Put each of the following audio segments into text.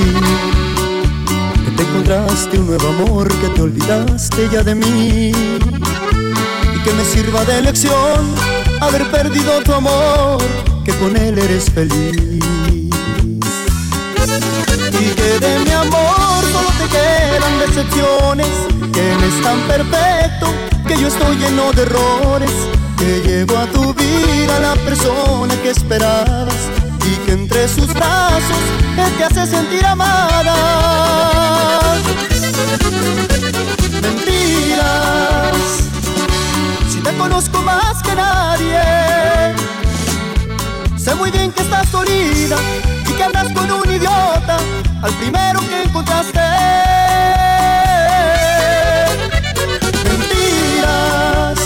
que te encontraste un nuevo amor, que te olvidaste ya de mí. Y que me sirva de lección haber perdido tu amor, que con él eres feliz. Y que de mi amor solo te quedan decepciones, que eres tan perfecto, que yo estoy lleno de errores, que llevo a tu vida la persona que esperabas que entre sus brazos él te hace sentir amada. Mentiras, si te conozco más que nadie, sé muy bien que estás dolida y que andas con un idiota al primero que encontraste. Mentiras,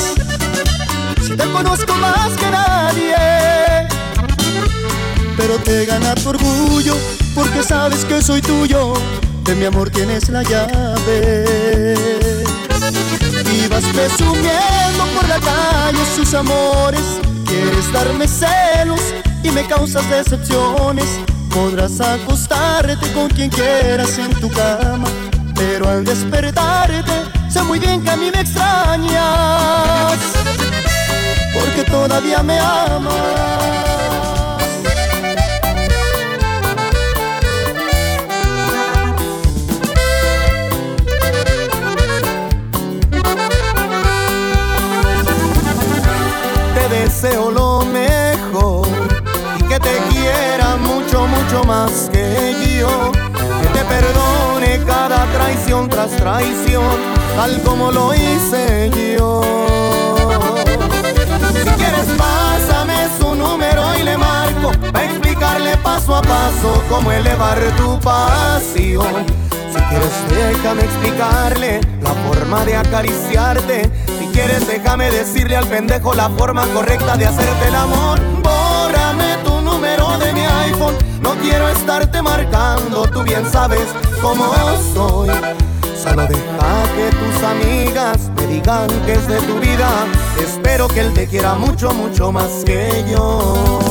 si te conozco más que nadie pero te gana tu orgullo porque sabes que soy tuyo, de mi amor tienes la llave. Y vas presumiendo por la calle sus amores, quieres darme celos y me causas decepciones. Podrás acostarte con quien quieras en tu cama, pero al despertarte sé muy bien que a mí me extrañas, porque todavía me amas. Deseo lo mejor y que te quiera mucho, mucho más que yo. Que te perdone cada traición tras traición, tal como lo hice yo. Si quieres, pásame su número y le marco para explicarle paso a paso cómo elevar tu pasión. Si quieres, déjame explicarle la forma de acariciarte déjame decirle al pendejo la forma correcta de hacerte el amor. Bórrame tu número de mi iPhone No quiero estarte marcando, tú bien sabes cómo soy. Solo deja que tus amigas me digan que es de tu vida Espero que él te quiera mucho, mucho más que yo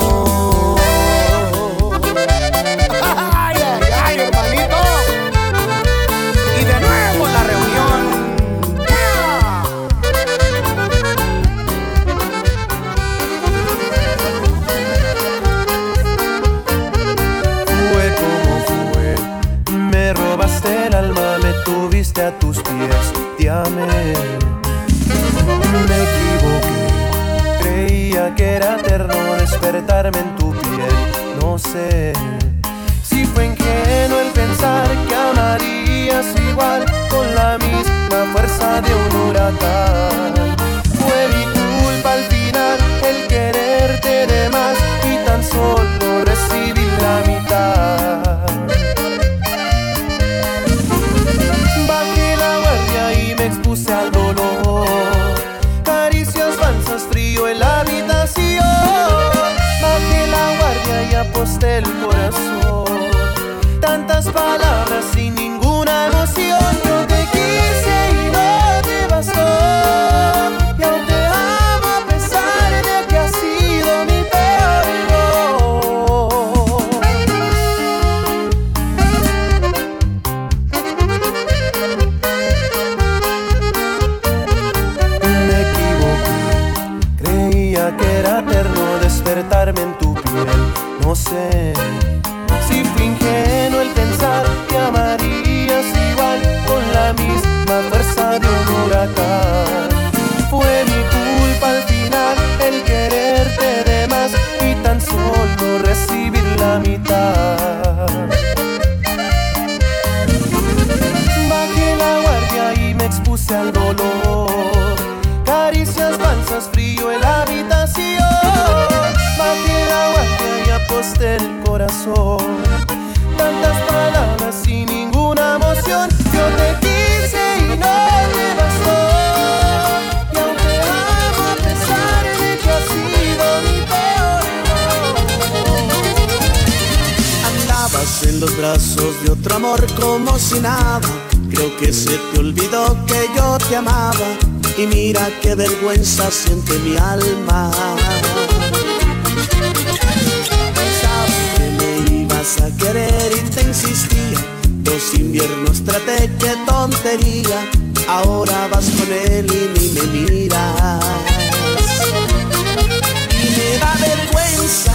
Y mira qué vergüenza siente mi alma. a querer y te insistía Dos inviernos traté, qué tontería. Ahora vas con él y ni me miras. Y me da vergüenza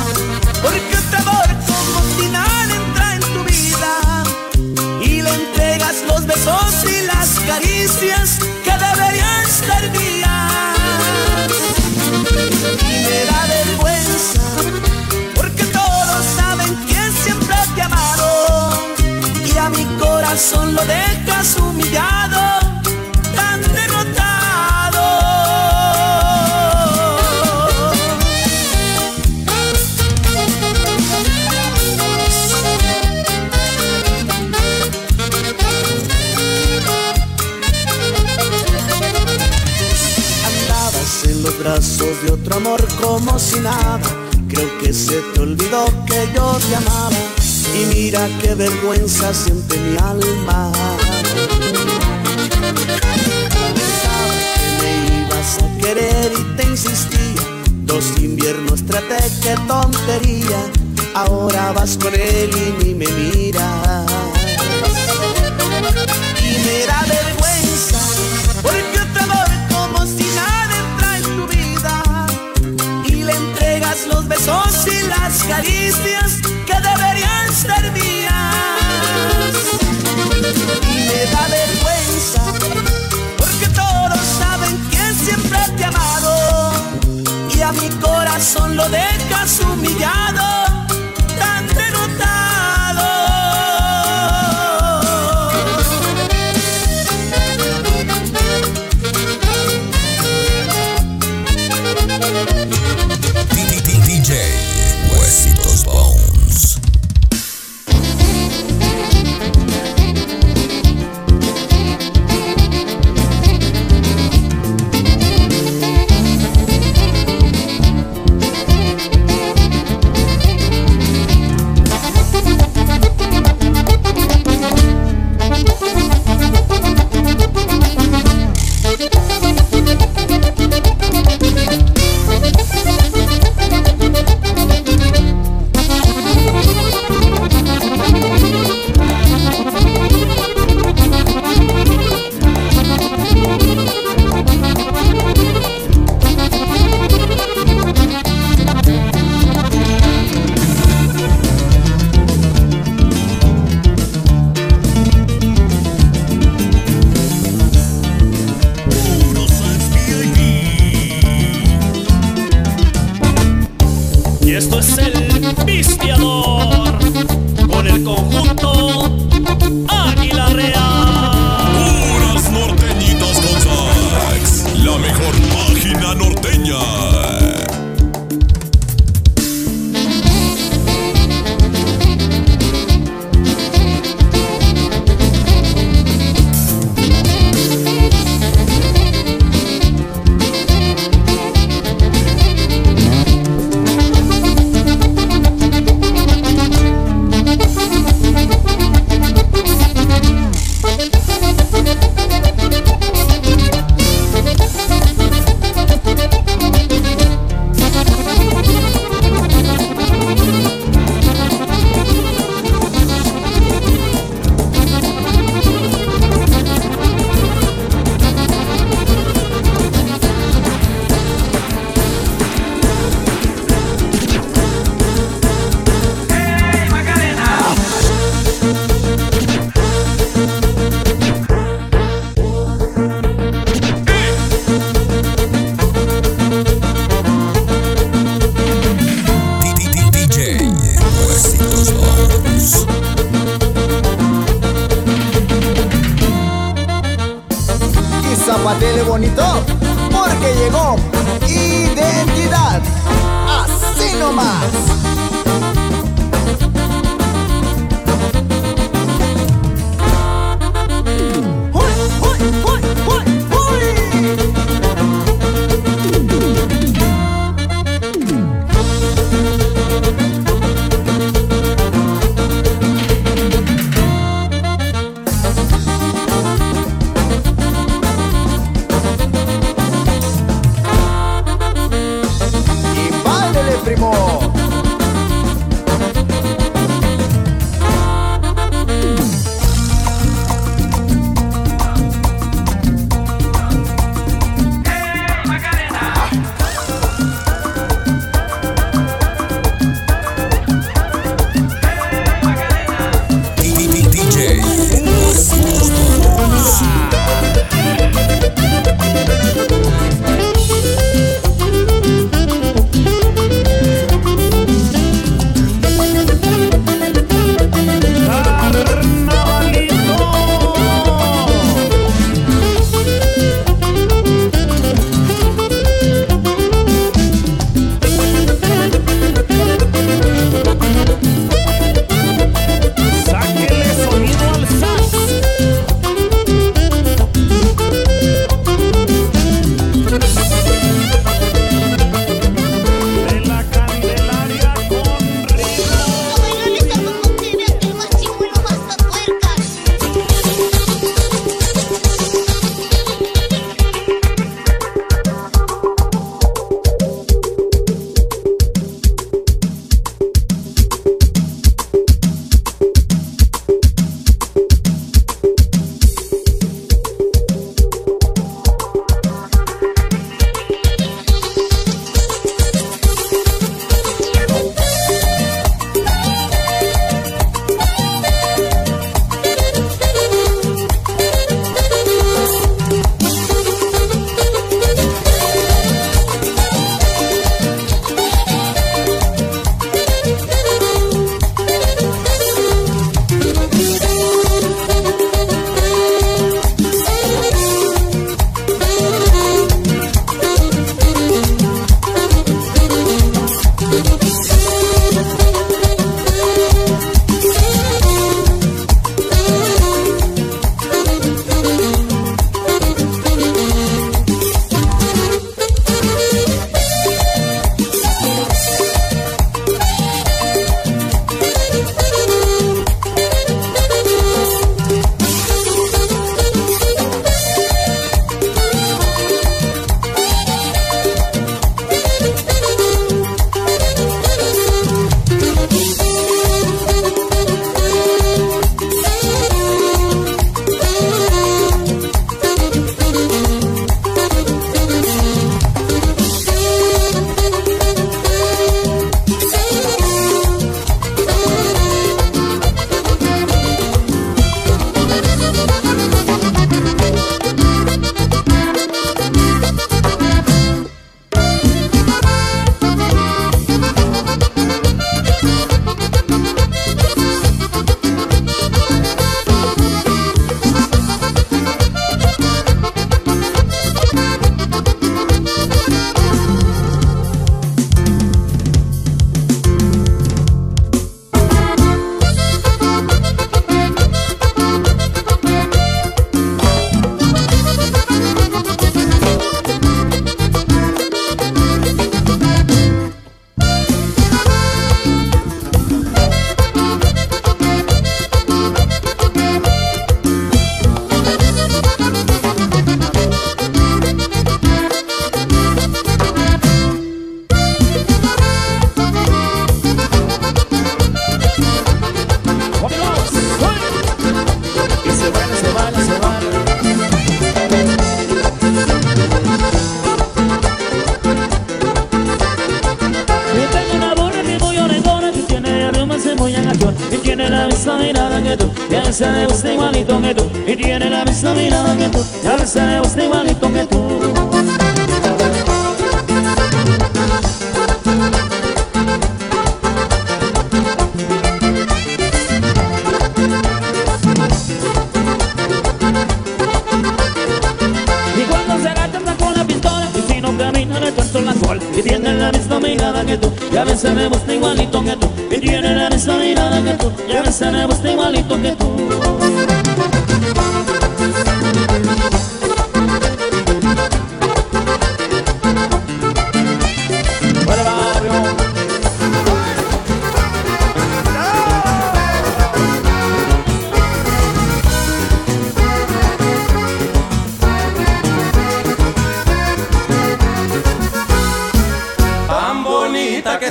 porque otro amor como final entra en tu vida. Y le entregas los besos y las caricias que mías. Y me da vergüenza porque todos saben quién siempre te amado. Y a mi corazón lo dejas humillado. Brazos de otro amor como si nada. Creo que se te olvidó que yo te amaba. Y mira qué vergüenza siente mi alma. Pensaba que me ibas a querer y te insistía. Dos inviernos traté, qué tontería. Ahora vas con él y ni me miras. Y me caricias que deberían ser mías. Y me da vergüenza porque todos saben quién siempre te ha amado. Y a mi corazón lo dejas humillado,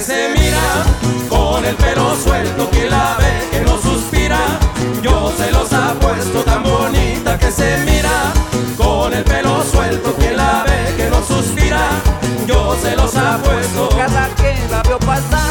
se mira, con el pelo suelto que la ve que no suspira. Yo se los apuesto tan bonita que se mira, con el pelo suelto que la ve que no suspira. Yo se los apuesto. Cada que la veo pasar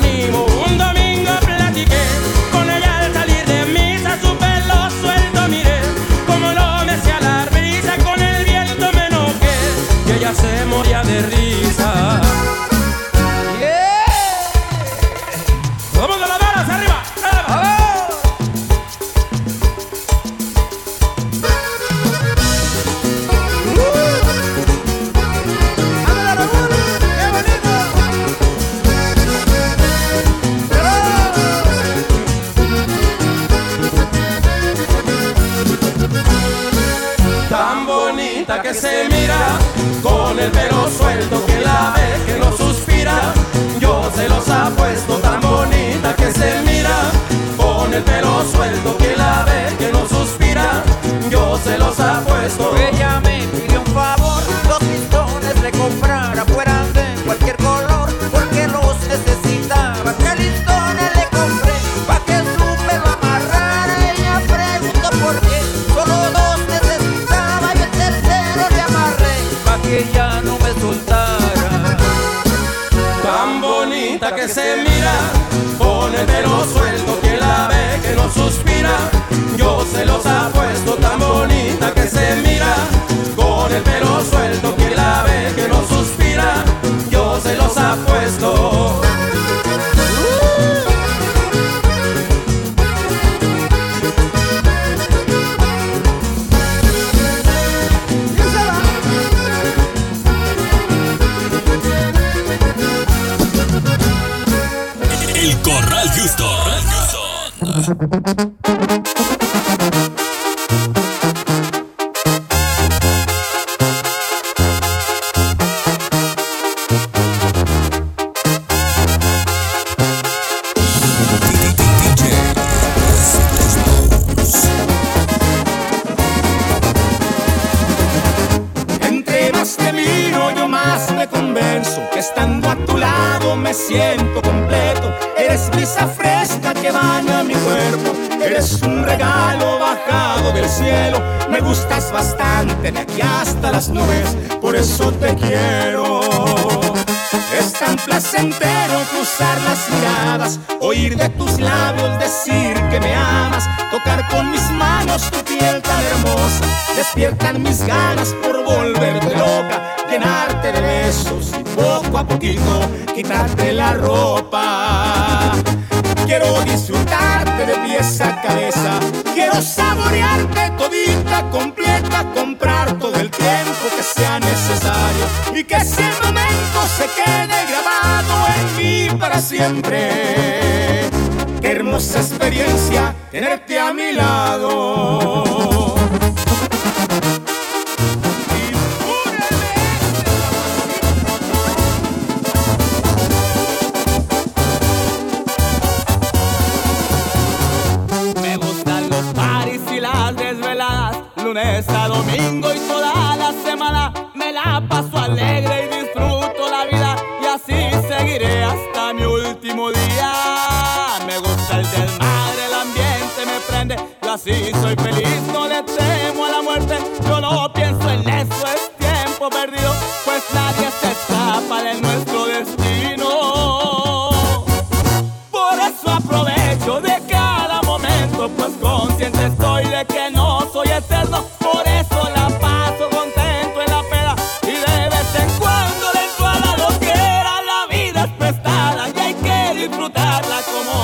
disfrutarla como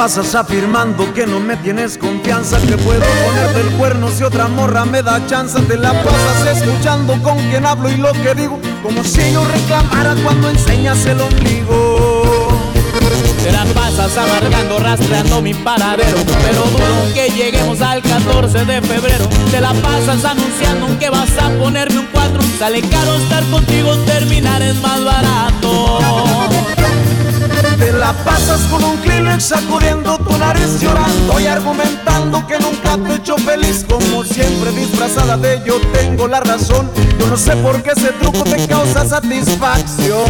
pasas afirmando que no me tienes confianza Que puedo ponerte el cuerno si otra morra me da chance Te la pasas escuchando con quien hablo y lo que digo Como si yo reclamara cuando enseñas el ombligo. Te la pasas amargando, rastreando mi paradero Pero dudo que lleguemos al 14 de febrero. Te la pasas anunciando que vas a ponerme un 4 Sale caro estar contigo, terminar es más barato Te la pasas con un Kleenex sacudiendo tu nariz llorando y argumentando que nunca te he hecho feliz. Como siempre disfrazada de yo tengo la razón. Yo no sé por qué ese truco te causa satisfacción.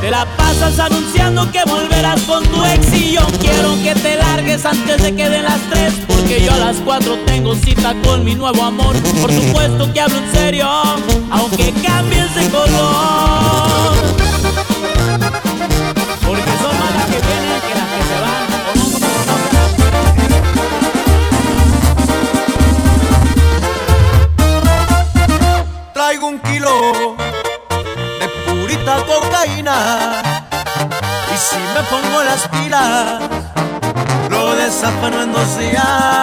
Te la pasas anunciando que volverás con tu ex y yo quiero que te largues antes de que den las 3 Porque yo a las 4 tengo cita con mi nuevo amor. Por supuesto que hablo en serio, aunque cambies de color pongo las pilas lo desafano en dos días.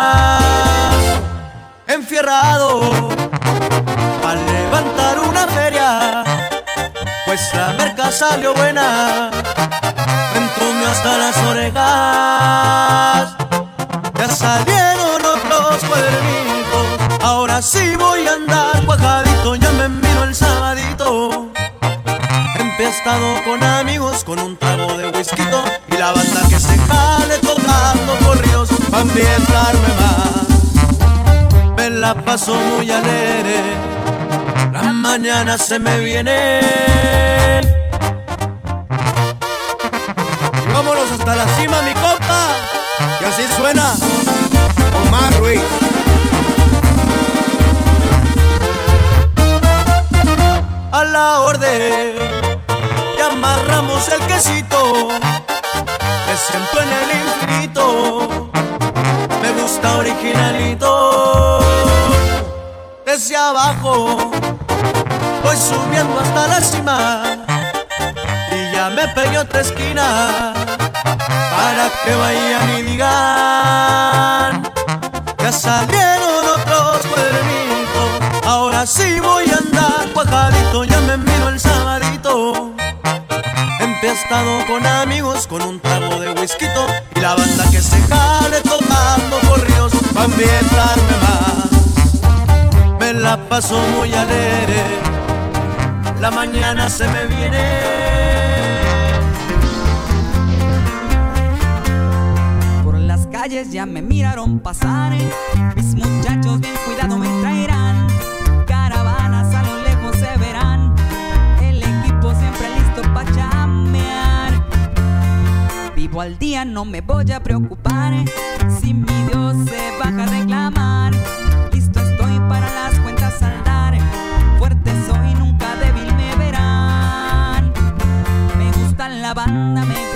Paso muy alegre, la mañana se me viene. Vámonos hasta la cima, mi compa, que así suena. Omar Ruiz. A la orden, y amarramos el quesito, me siento en el infinito. Me gusta originalito. Desde abajo voy subiendo hasta la cima y ya me pegué otra esquina para que vayan y digan ya salieron otros cuernitos. Ahora sí voy a andar cuajadito, ya me miro el sabadito. Empiezado con amigos, con un trago de whisky y la banda que se jale tomando corridos para ambientarme más. La paso muy alegre, la mañana se me viene. Por las calles ya me miraron pasar. Mis muchachos bien cuidado me traerán. Caravanas a lo lejos se verán. El equipo siempre listo pa' chamear. Vivo al día, no me voy a preocupar. Si mi Dios se baja a reclamar. Banda, me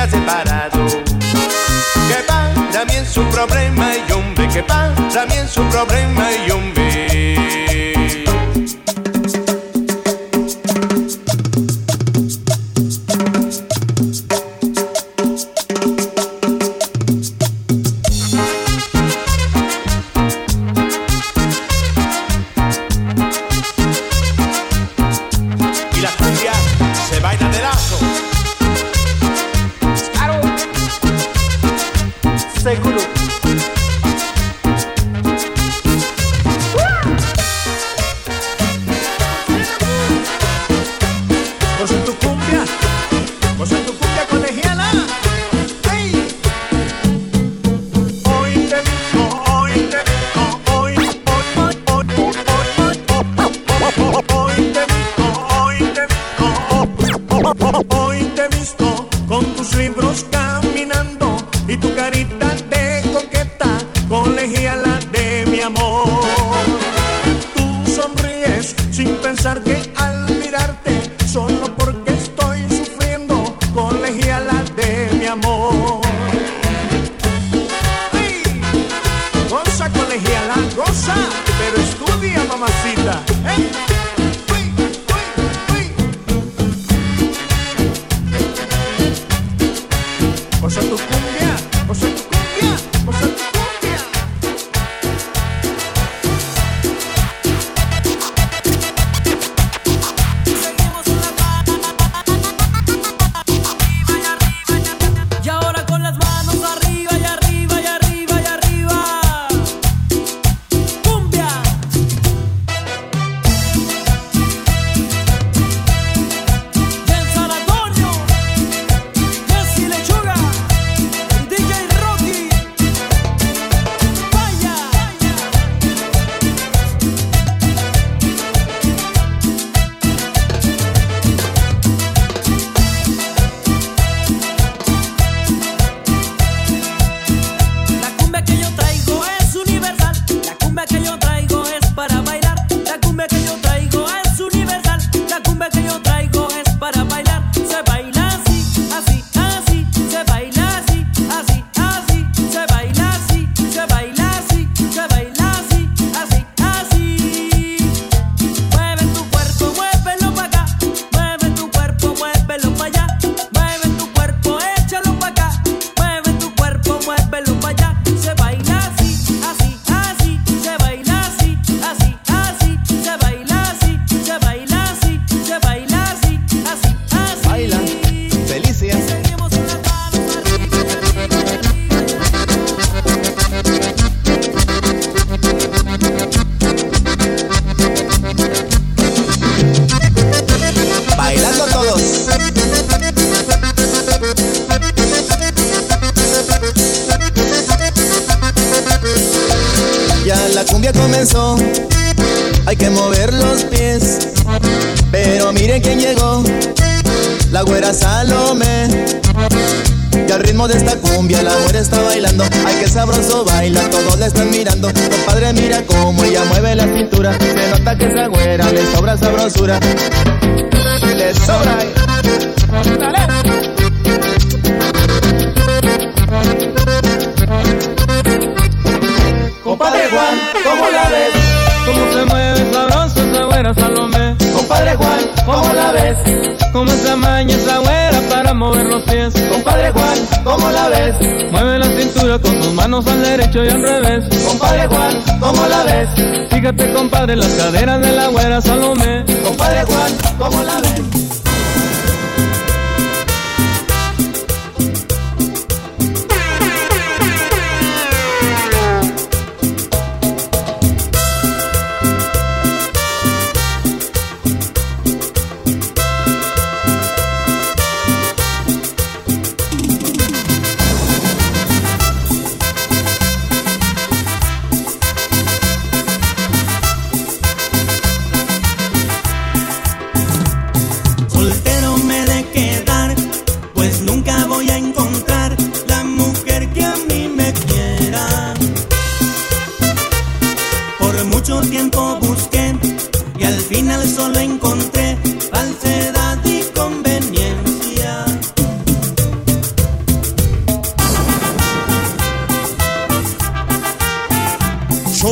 vida separado. Que para mí es un problema y hombre, que para mí es un problema y hombre.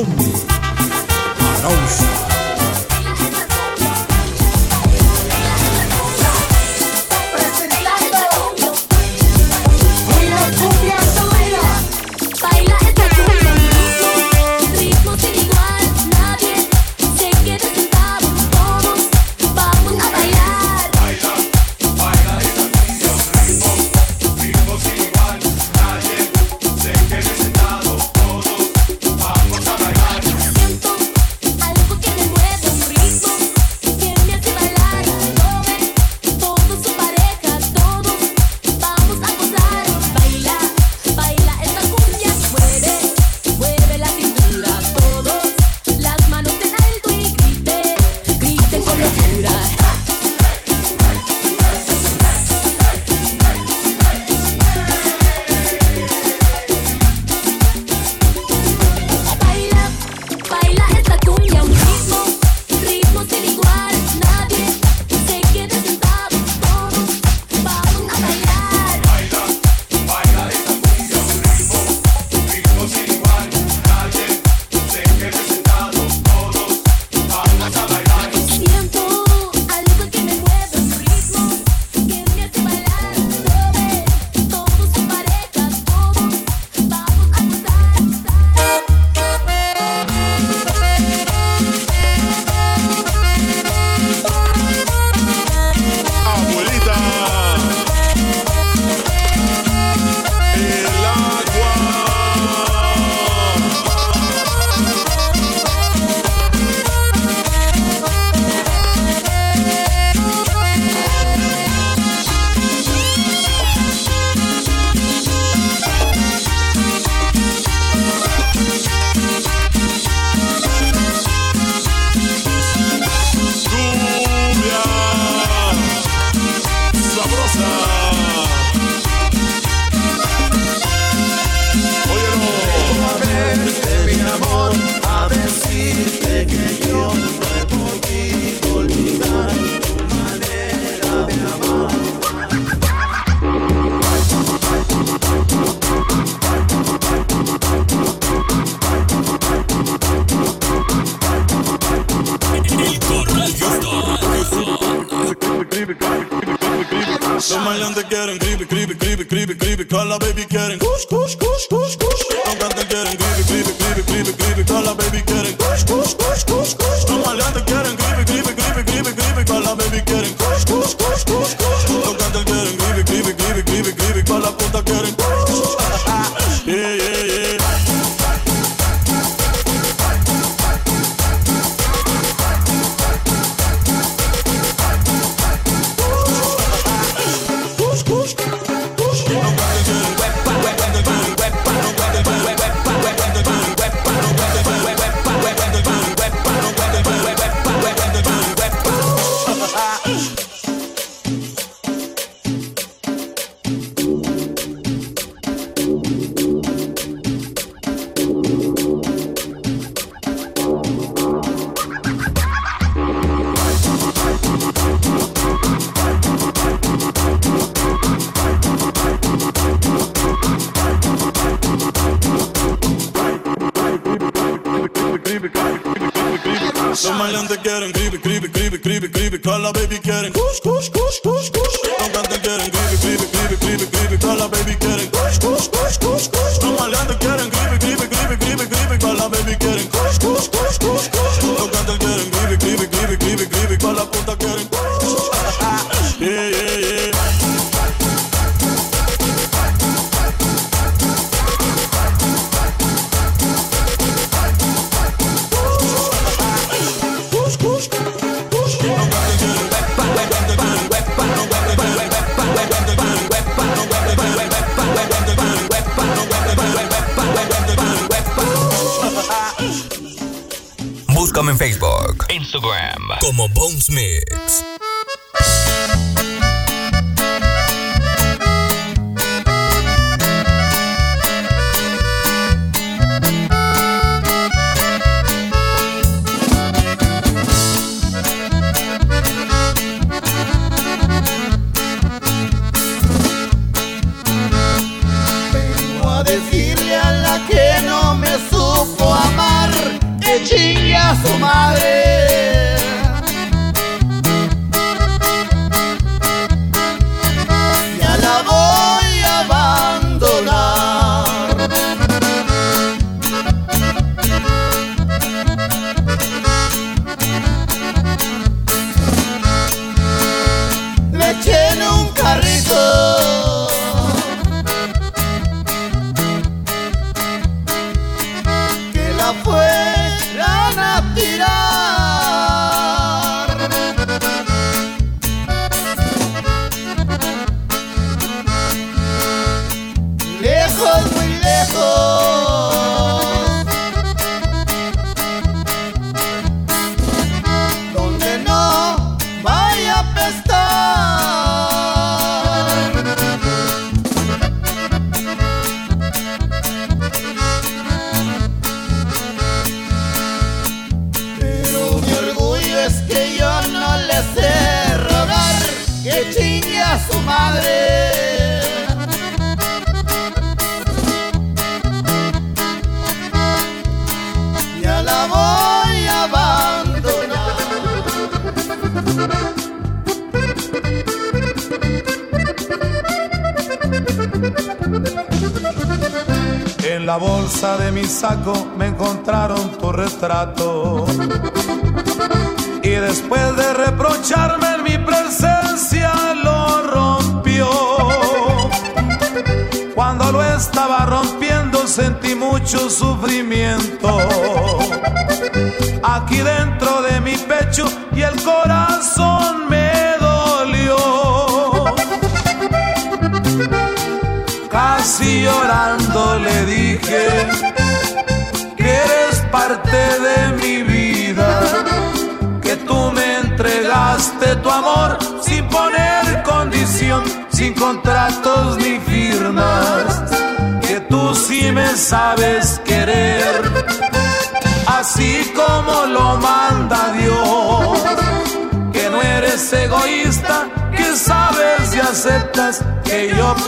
Oh.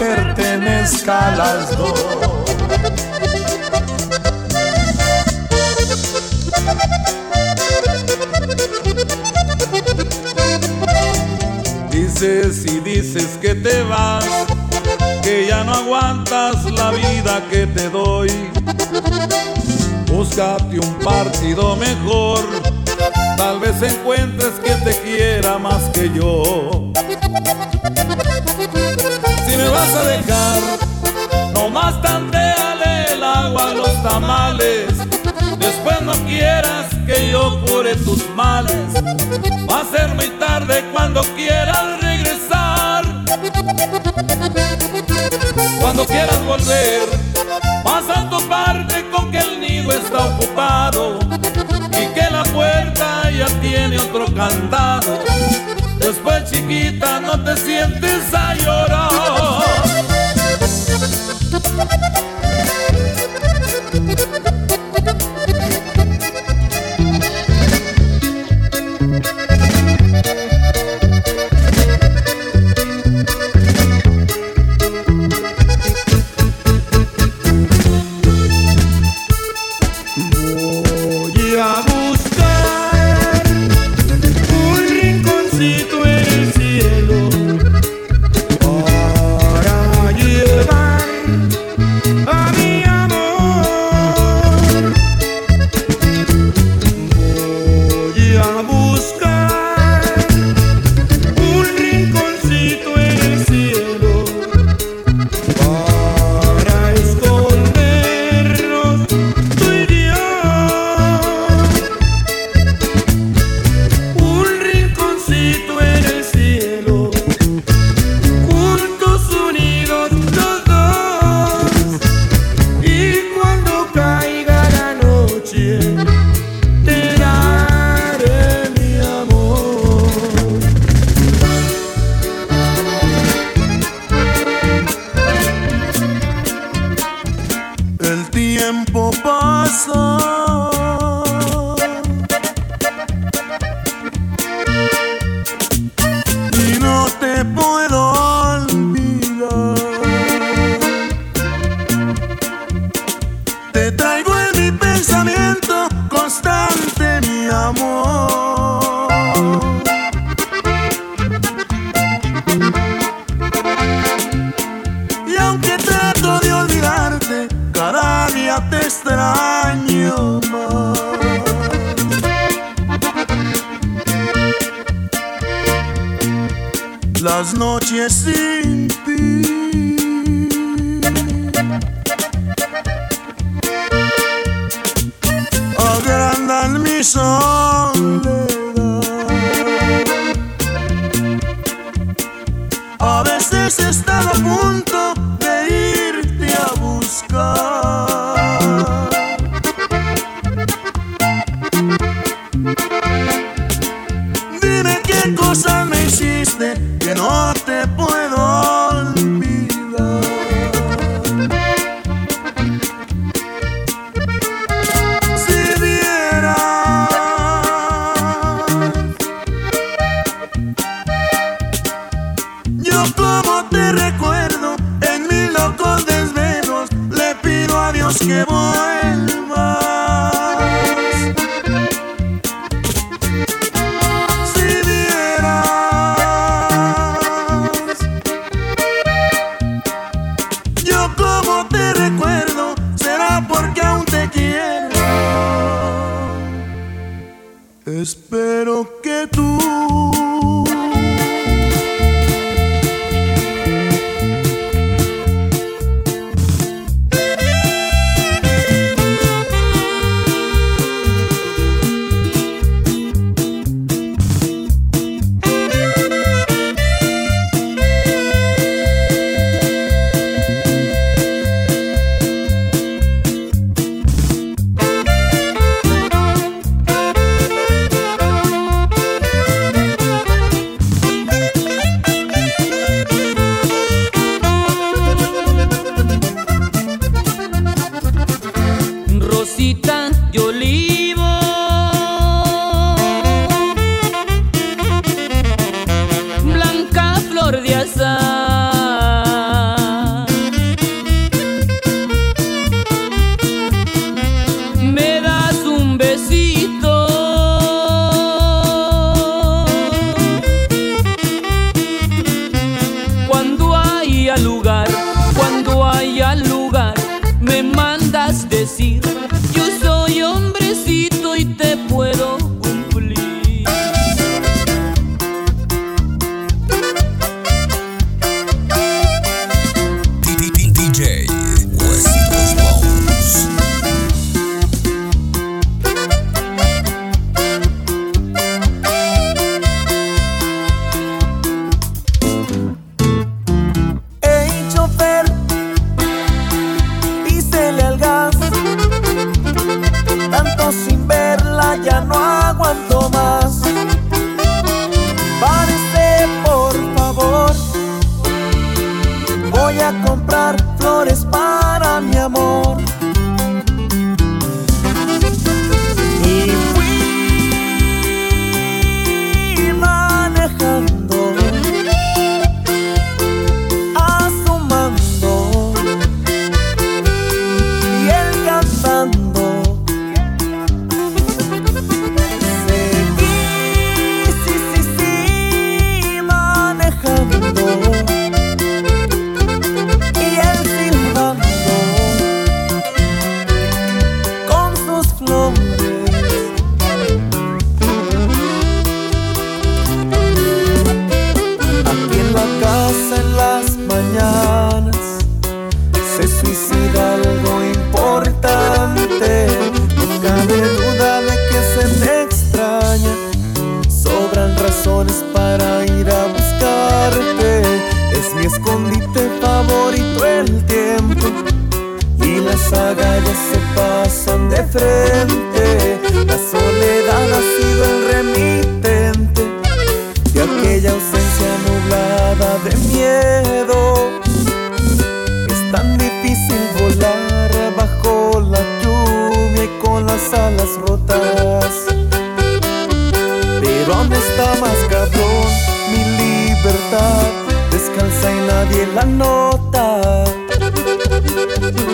pertenezca a las dos. Dices y dices que te vas, que ya no aguantas la vida que te doy. Búscate un partido mejor, tal vez encuentres quien te quiera más que yo. vas a dejar. Nomás tanteale el agua a los tamales. Después no quieras que yo cure tus males. Va a ser muy tarde cuando quieras regresar. Cuando quieras volver, vas a toparte con que el nido está ocupado y que la puerta ya tiene otro candado.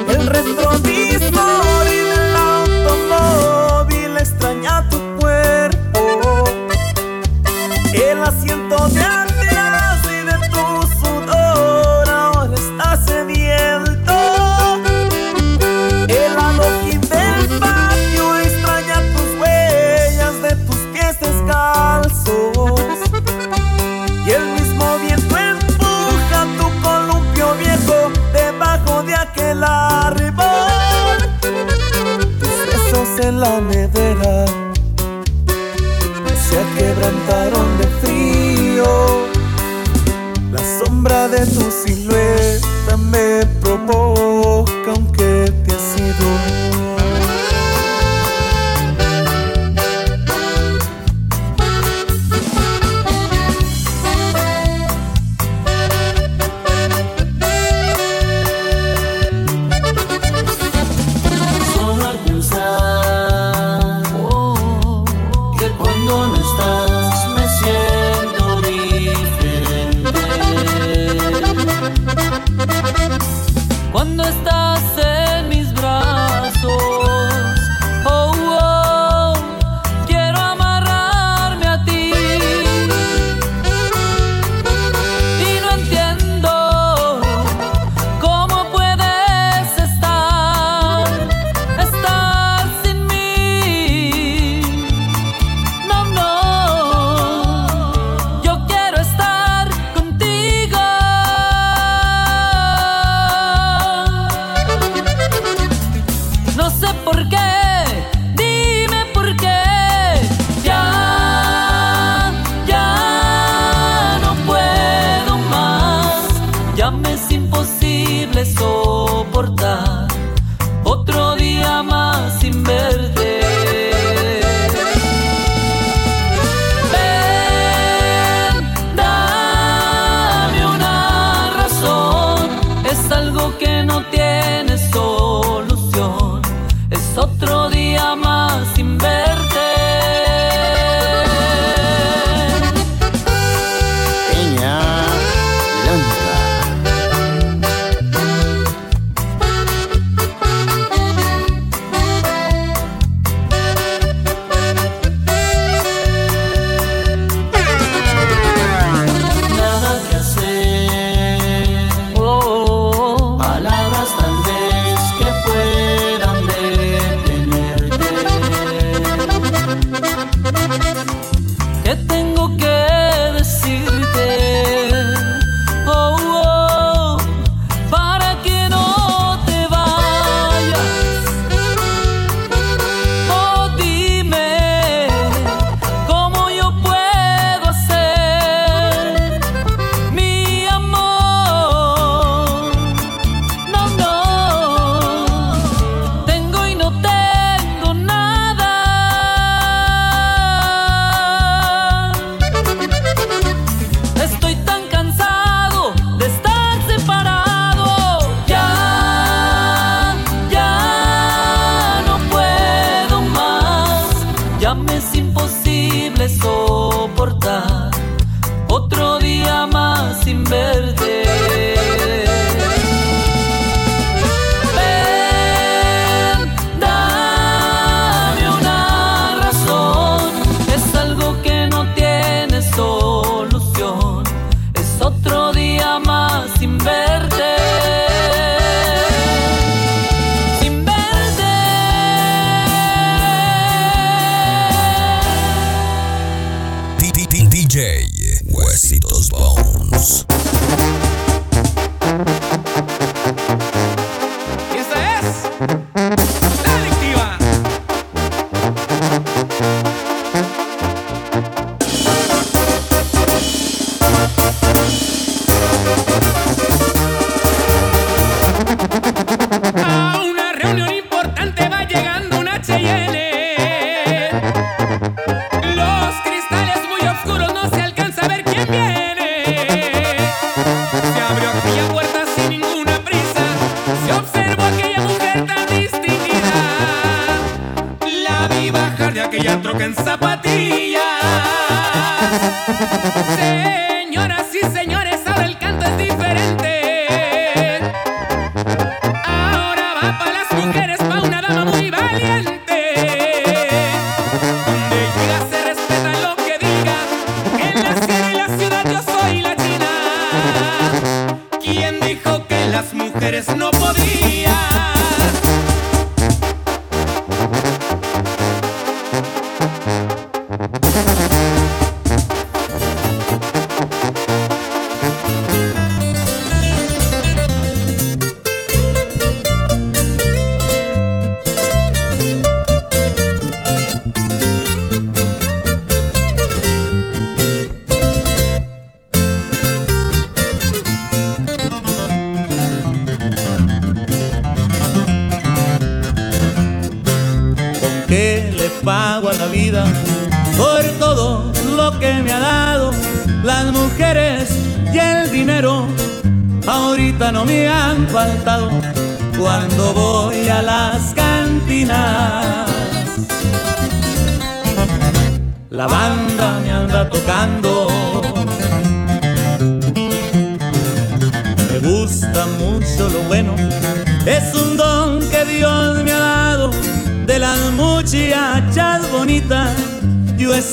El retrovisor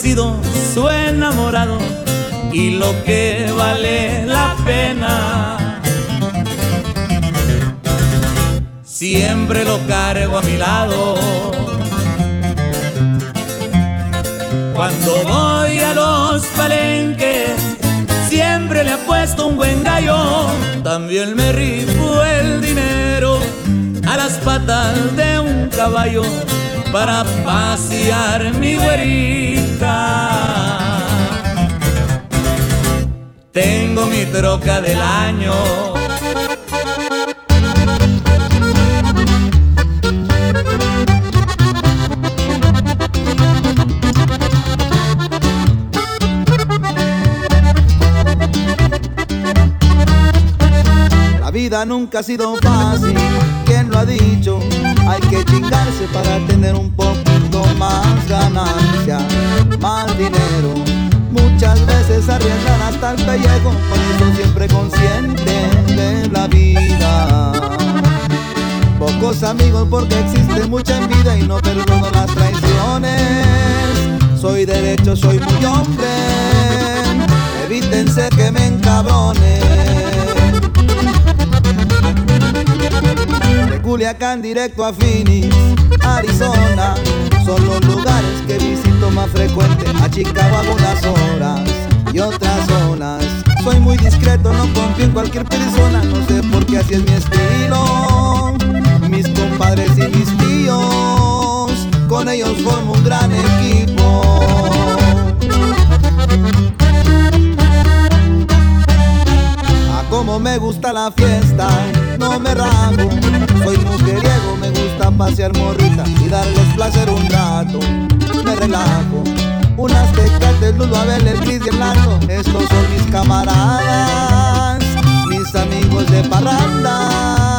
sido su enamorado y lo que vale la pena. Siempre lo cargo a mi lado. Cuando voy a los palenques, siempre le apuesto un buen gallo. También me rifo el dinero a las patas de un caballo para pasear mi güerita. Tengo mi troca del año. La vida nunca ha sido fácil, para tener un poquito más ganancia, más dinero. Muchas veces arriesgan hasta el pellejo, por eso siempre consciente de la vida. Pocos amigos porque existe mucha envidia y no perdono las traiciones. Soy derecho, soy muy hombre, evítense que me encabrone. Culiacán directo a Phoenix, Arizona. Son los lugares que visito más frecuente. A Chicago algunas horas y otras zonas Soy muy discreto, no confío en cualquier persona. No sé por qué así es mi estilo. Mis compadres y mis tíos Con ellos formo un gran equipo como me gusta la fiesta, no me rajo. Soy mujeriego, me gusta pasear morrita y darles placer un rato. Me relajo. Unas tecates, Lulo, Abel, el Cris y el. Estos son mis camaradas, mis amigos de parranda.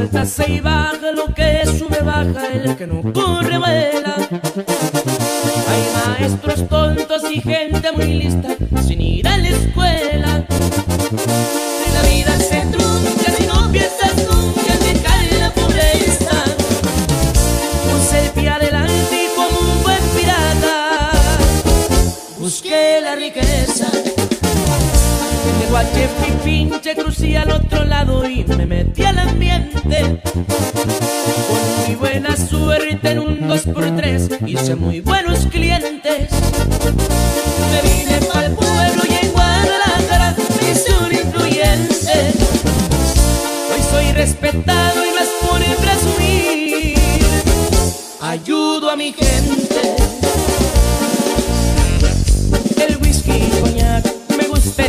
Hay altas y baja, lo que sube baja, el que no corre vuela. Hay maestros tontos y gente muy lista fui pinche crucí al otro lado y me metí al ambiente. Con muy buena suerte en un 2x3 hice muy buenos clientes. Me vine para el pueblo y en Guadalajara me hice un influyente. Hoy soy respetado y más por presumir. Ayudo a mi gente. El whisky y coñac me gusta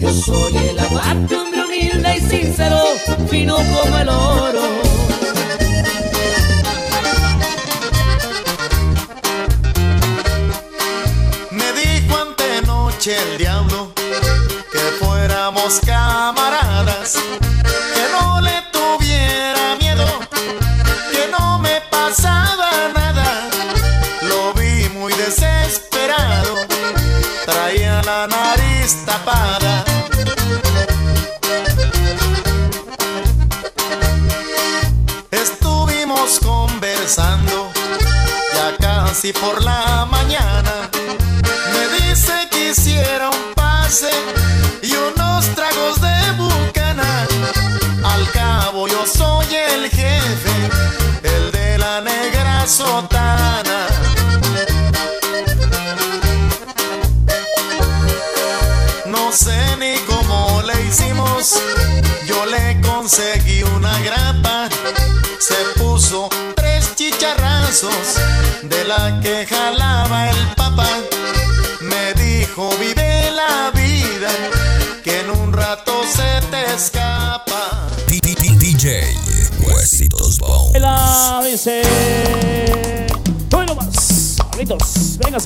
Yo soy el aguante, hombre humilde y sincero, fino como el oro. Me dijo antenoche el diablo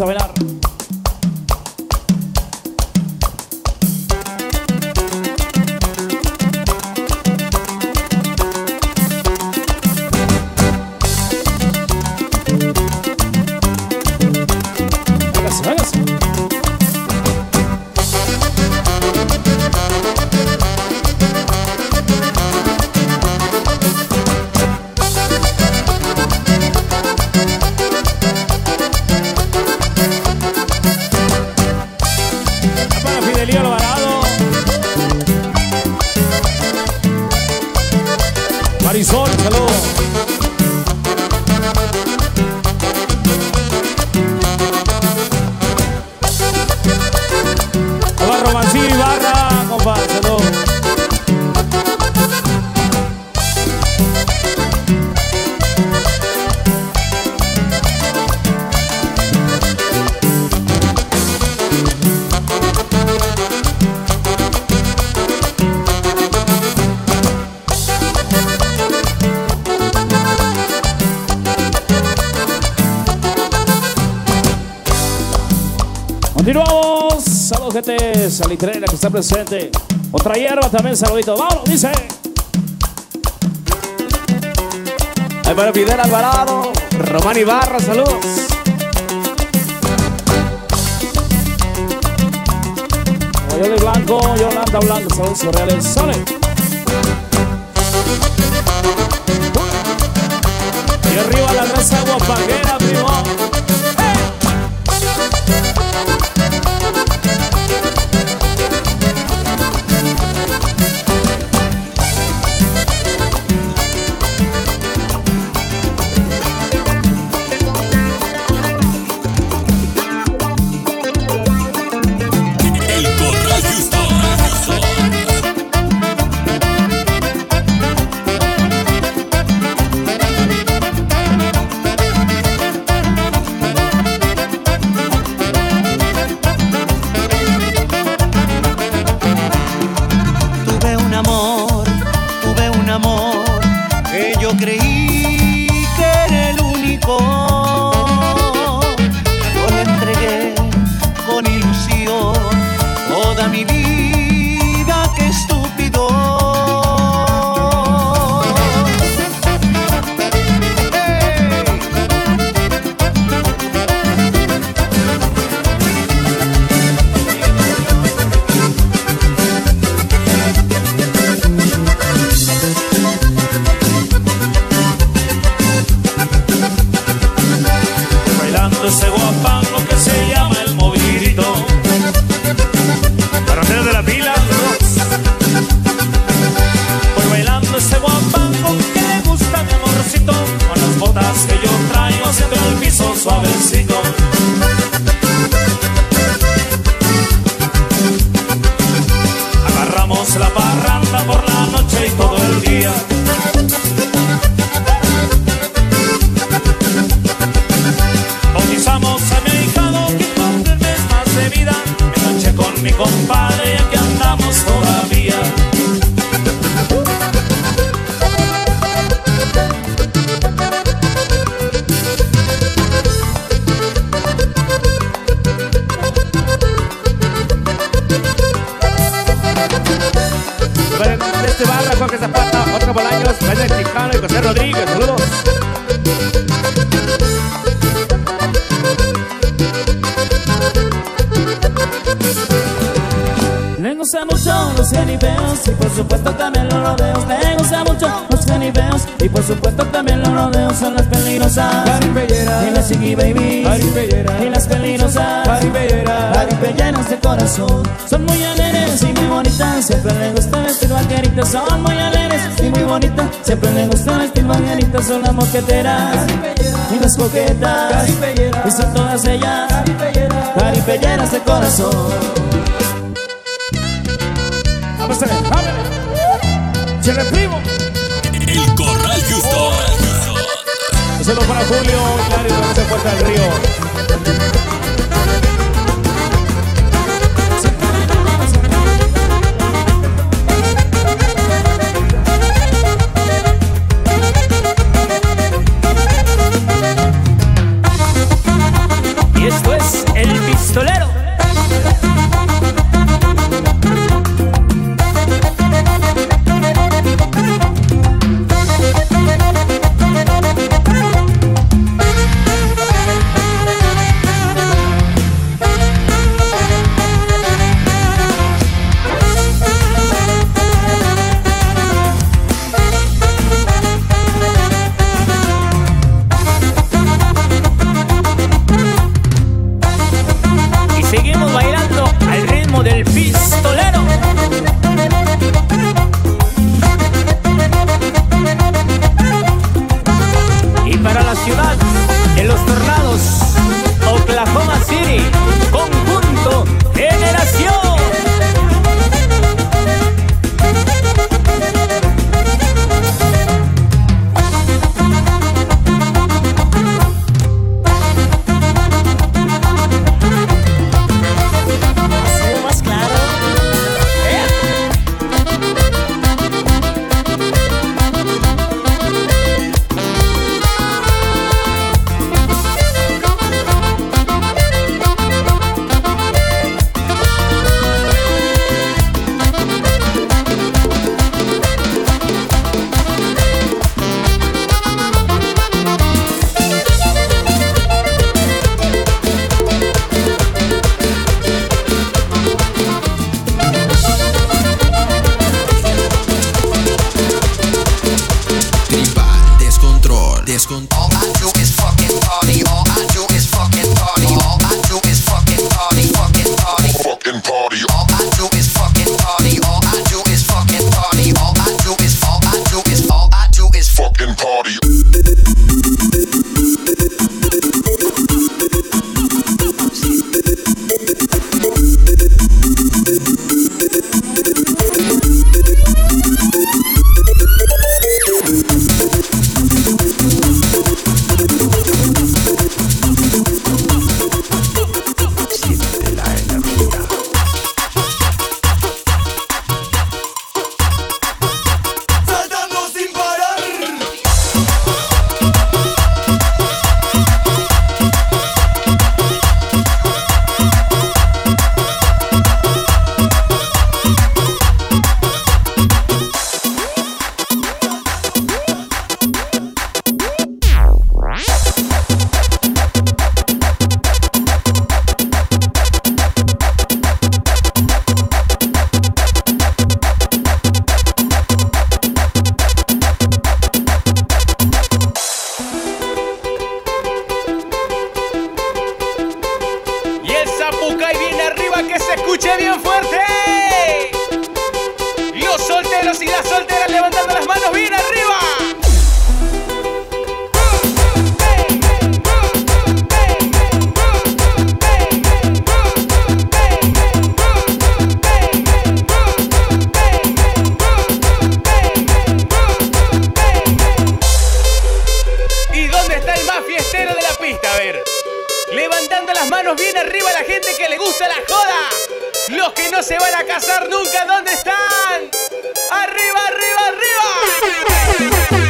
a. presente. Otra hierba también, saludito. Vámonos, dice. Ahí para Fidel Alvarado, Román Ibarra, saludos. Yoli Blanco, Yolanda Blanco, saludos surreales. Sale. Y arriba la raza guapanguera, con Son las peligrosas. Y las Siggy Baby. Y las peligrosas. Caripelleras de corazón. Son muy alegres y muy bonitas, siempre les gusta vestir vaqueritas. Son muy alegres y muy bonitas, siempre les gusta vestir vaqueritas. Son las moqueteras y las coquetas. Y son todas ellas. Caripelleras de corazón. Vamos a ver, primo. Saludo para Julio, Hilario, de esa puerta del río. que no se van a casar nunca, ¿dónde están? ¡Arriba, arriba, arriba!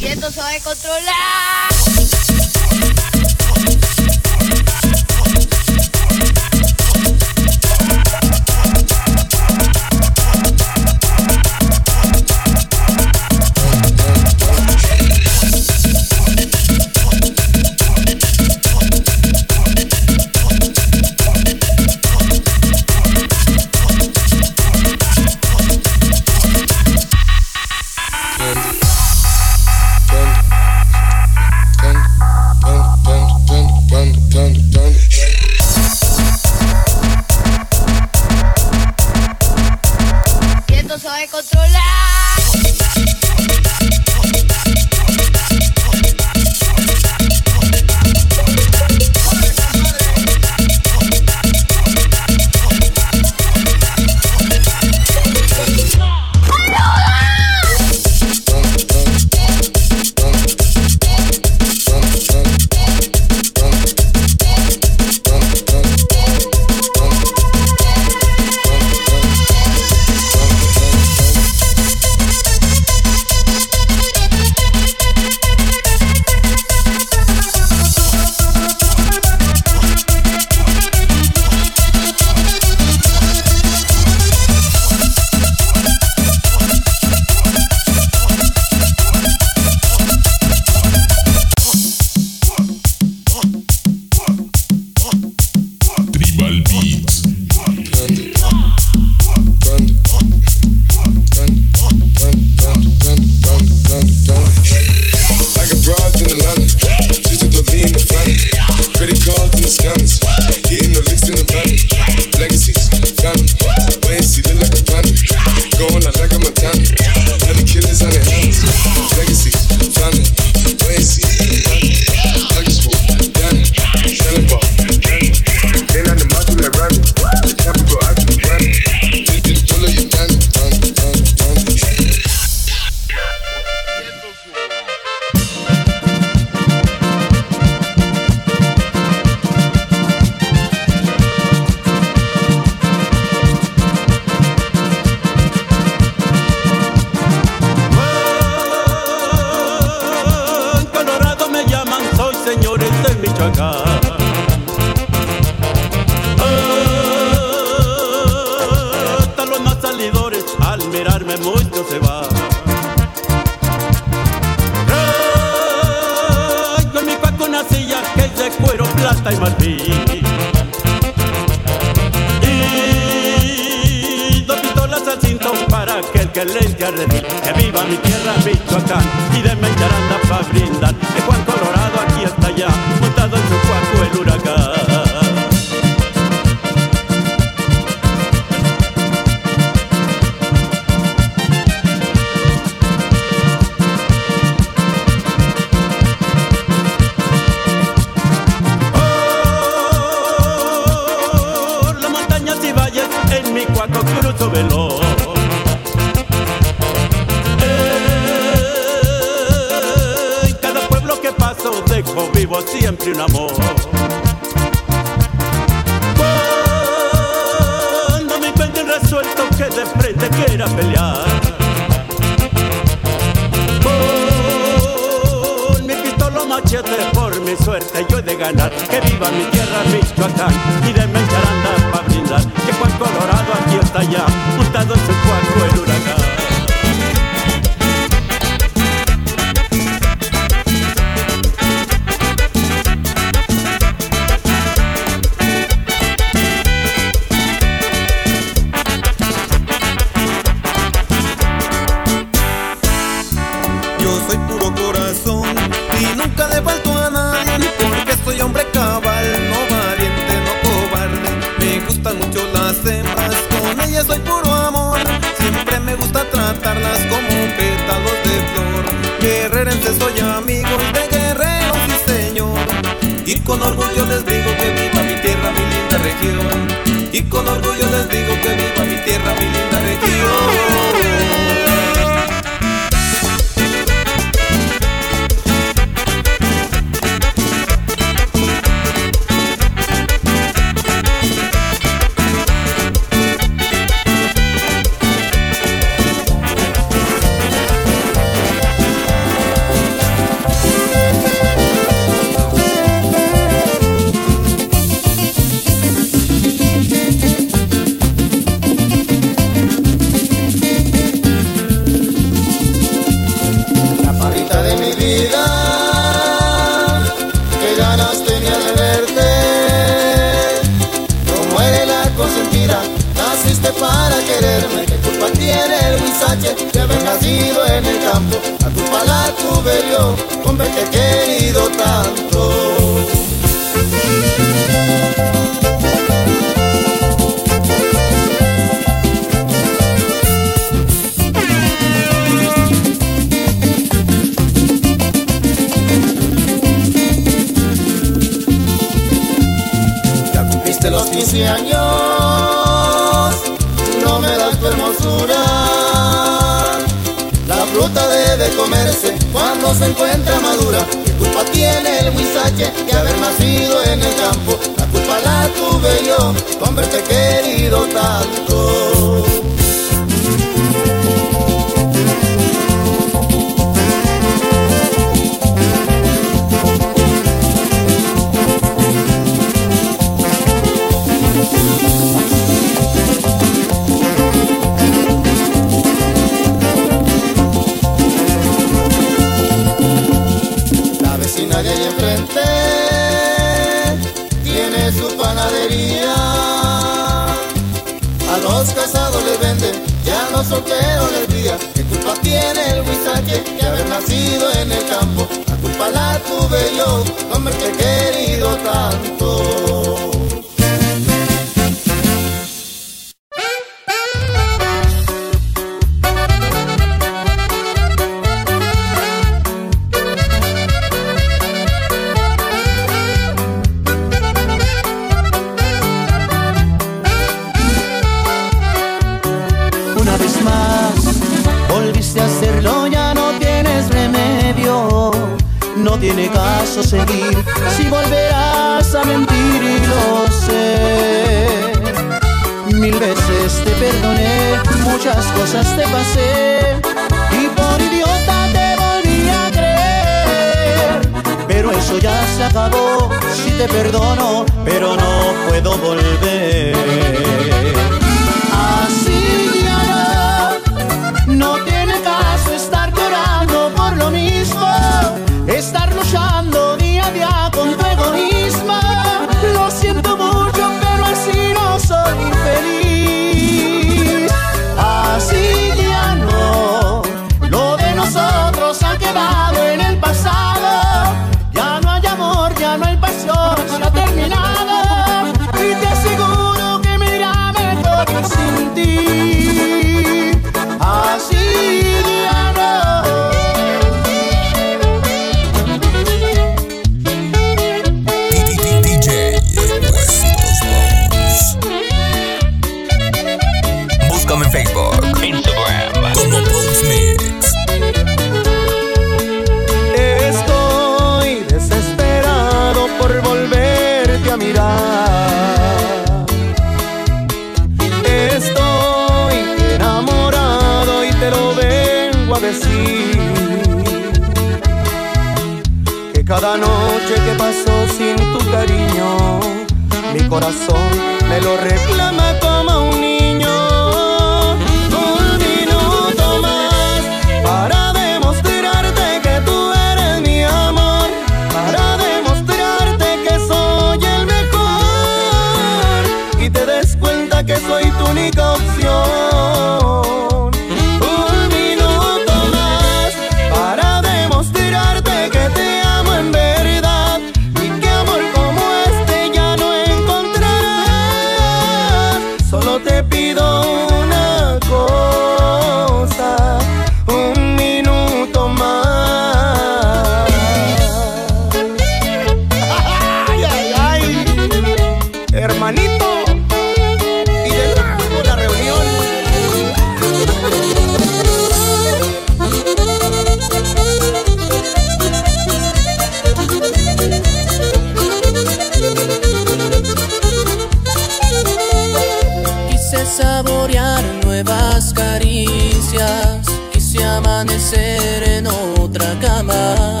nuevas caricias. Quise amanecer en otra cama.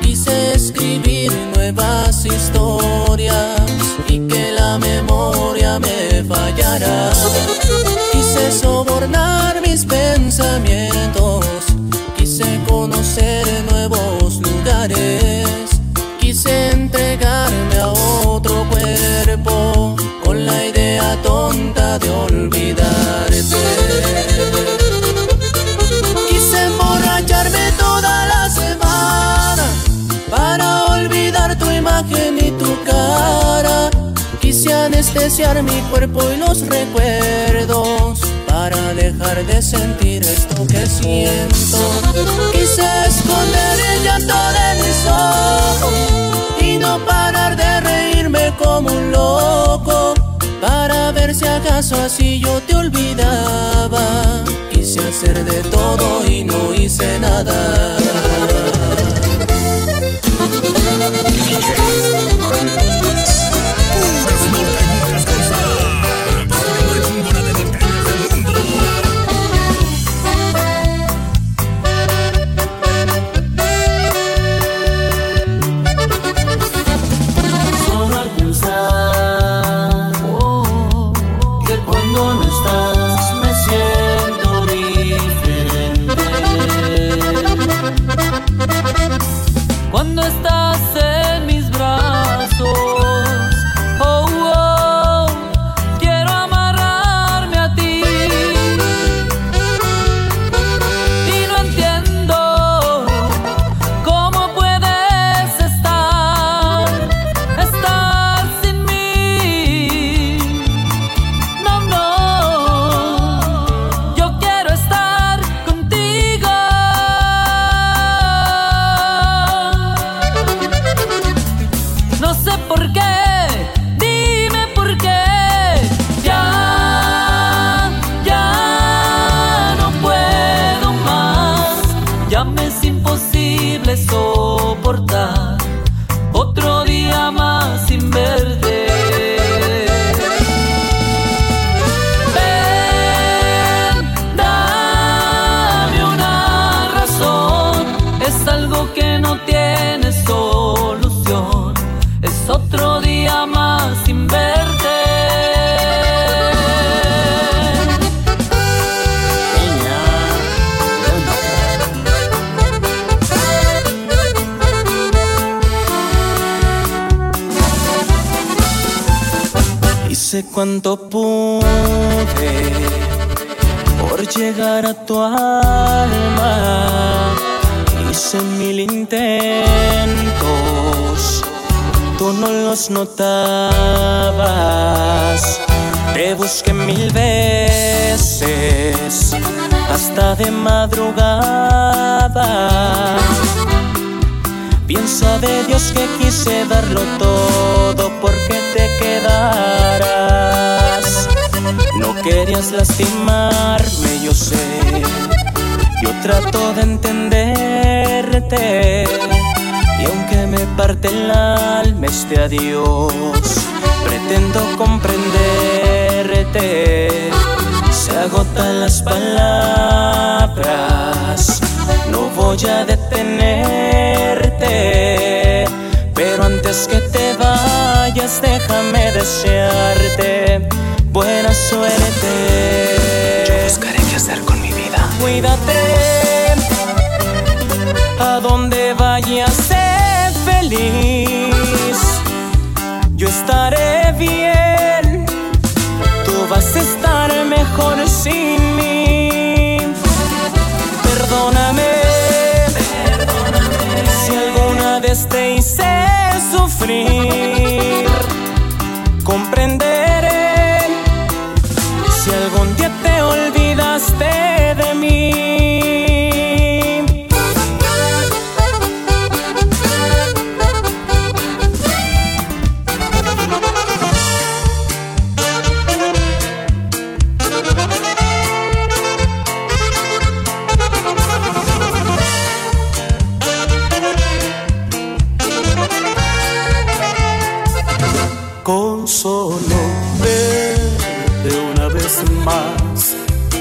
Quise escribir nuevas historias y que la memoria me fallara. Quise sobornar mis pensamientos. Quise conocer nuevos lugares. Quise entregarme a otro cuerpo con la idea tonta de olvidar. Anestesiar mi cuerpo y los recuerdos para dejar de sentir esto que siento. Quise esconder el llanto de mis ojos y no parar de reírme como un loco para ver si acaso así yo te olvidaba. Quise hacer de todo y no hice nada. Cuanto pude por llegar a tu alma. Hice mil intentos, tú no los notabas. Te busqué mil veces, hasta de madrugada. Piensa de Dios que quise darlo todo porque te quedaras. No querías lastimarme, yo sé. Yo trato de entenderte. Y aunque me parte el alma este adiós, pretendo comprenderte. Se agotan las palabras, no voy a detenerte. Pero antes que te vayas, déjame desearte buena suerte. Yo buscaré qué hacer con mi vida. Cuídate, a donde vayas, sé feliz. Yo estaré bien, tú vas a estar mejor sin mí. Perdóname, si alguna vez te hice sufrir. Comprenderé olvidaste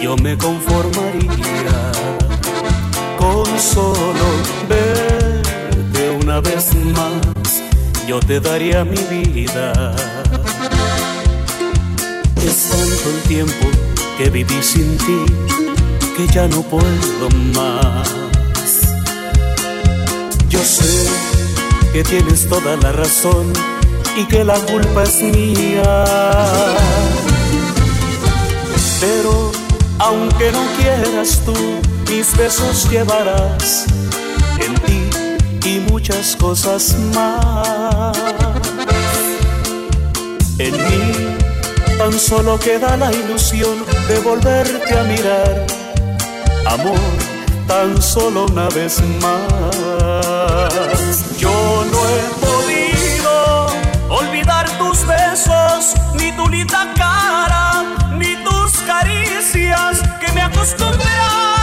yo me conformaría. Con solo verte una vez más, yo te daría mi vida. Es tanto el tiempo que viví sin ti que ya no puedo más. Yo sé que tienes toda la razón y que la culpa es mía. Pero aunque no quieras tú, mis besos llevarás en ti y muchas cosas más. En mí tan solo queda la ilusión de volverte a mirar. Amor, tan solo una vez más. Yo que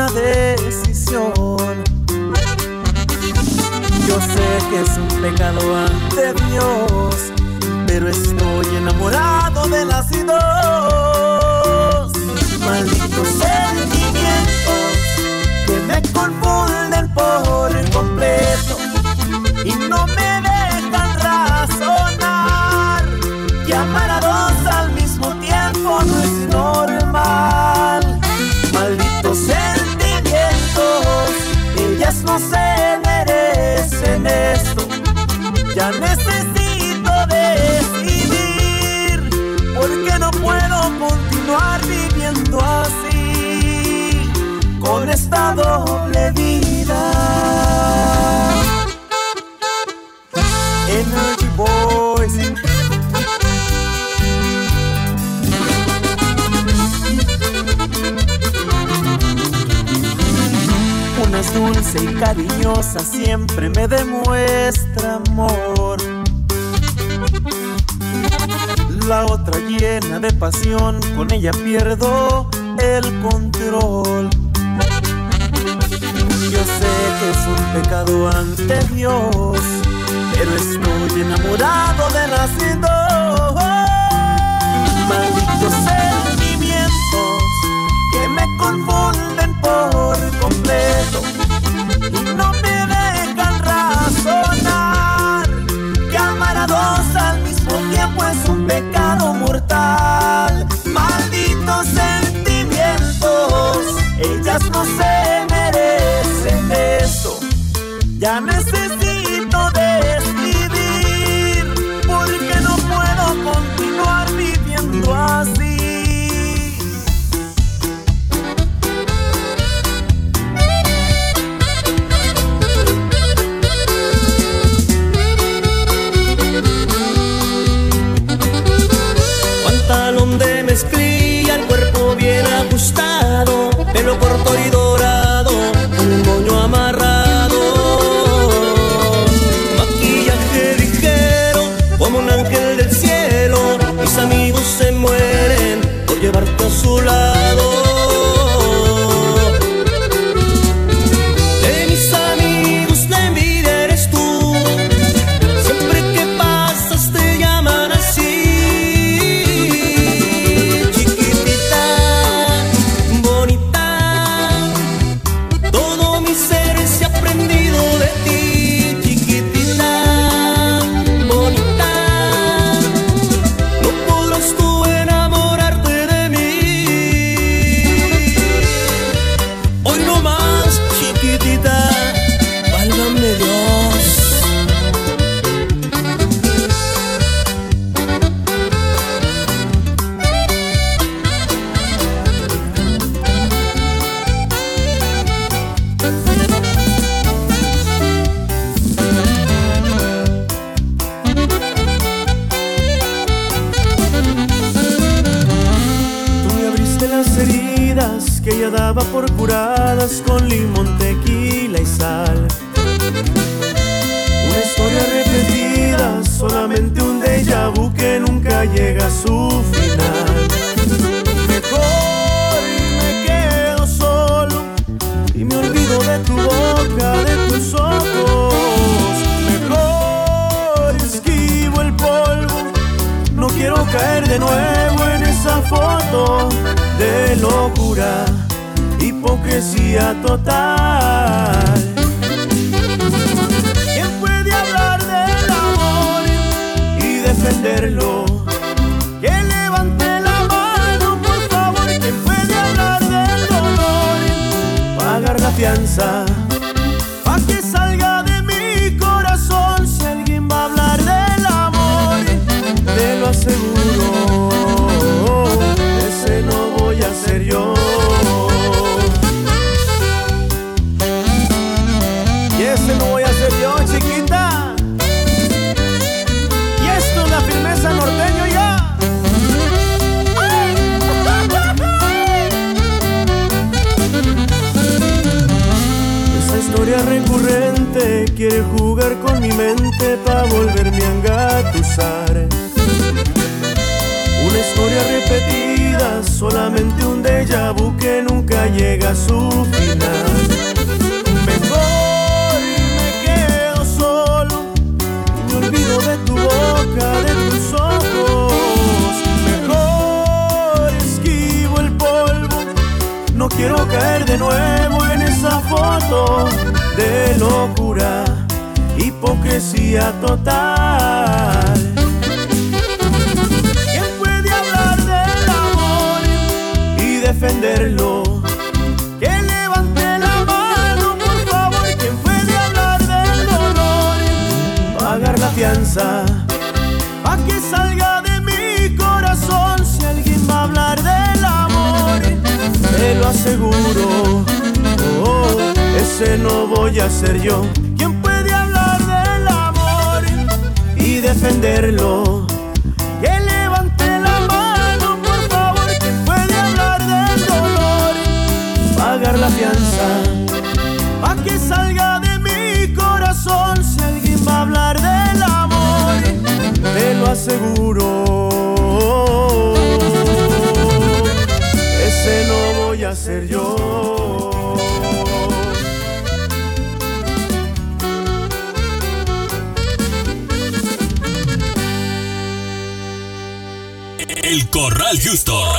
una decisión. Yo sé que es un pecado ante Dios, pero estoy enamorado de las dos. Malditos sentimientos que me confunden esta doble vida. Energy Boys. Una dulce y cariñosa, siempre me demuestra amor. La otra llena de pasión, con ella pierdo el control. Yo sé que es un pecado ante Dios, pero estoy enamorado de las. Malditos sentimientos que me confunden por completo Ya curadas con limón, tequila y sal. Una historia repetida, solamente un déjà vu que nunca llega a su final. Mejor me quedo solo y me olvido de tu boca, de tus ojos. Mejor esquivo el polvo, no quiero caer de nuevo en esa foto de locura, hipocresía total. ¿Quién puede hablar del amor y defenderlo? Que levante la mano, por favor. ¿Quién puede hablar del dolor? Pagar la fianza. Pa' que salga de mi corazón si alguien va a hablar del amor, te lo aseguro, ese no voy a ser yo. Jugar con mi mente para volverme a engatusar. Una historia repetida, solamente un déjà vu que nunca llega a su final. Mejor me quedo solo y me olvido de tu boca, de tus ojos. Mejor esquivo el polvo no quiero caer de nuevo en esa foto de locura, hipocresía total. ¿Quién puede hablar del amor y defenderlo? Que levante la mano, por favor. ¿Quién puede hablar del dolor? Pagar la fianza. Pa' que salga de mi corazón si alguien va a hablar del amor te lo aseguro. Oh, ese no voy a ser yo. Defenderlo? Que levante la mano, por favor. ¿Quién puede hablar del dolor? Pagar la fianza. Pa' que salga de mi corazón si alguien va a hablar del amor. Te lo aseguro. Ese no voy a ser yo. Houston.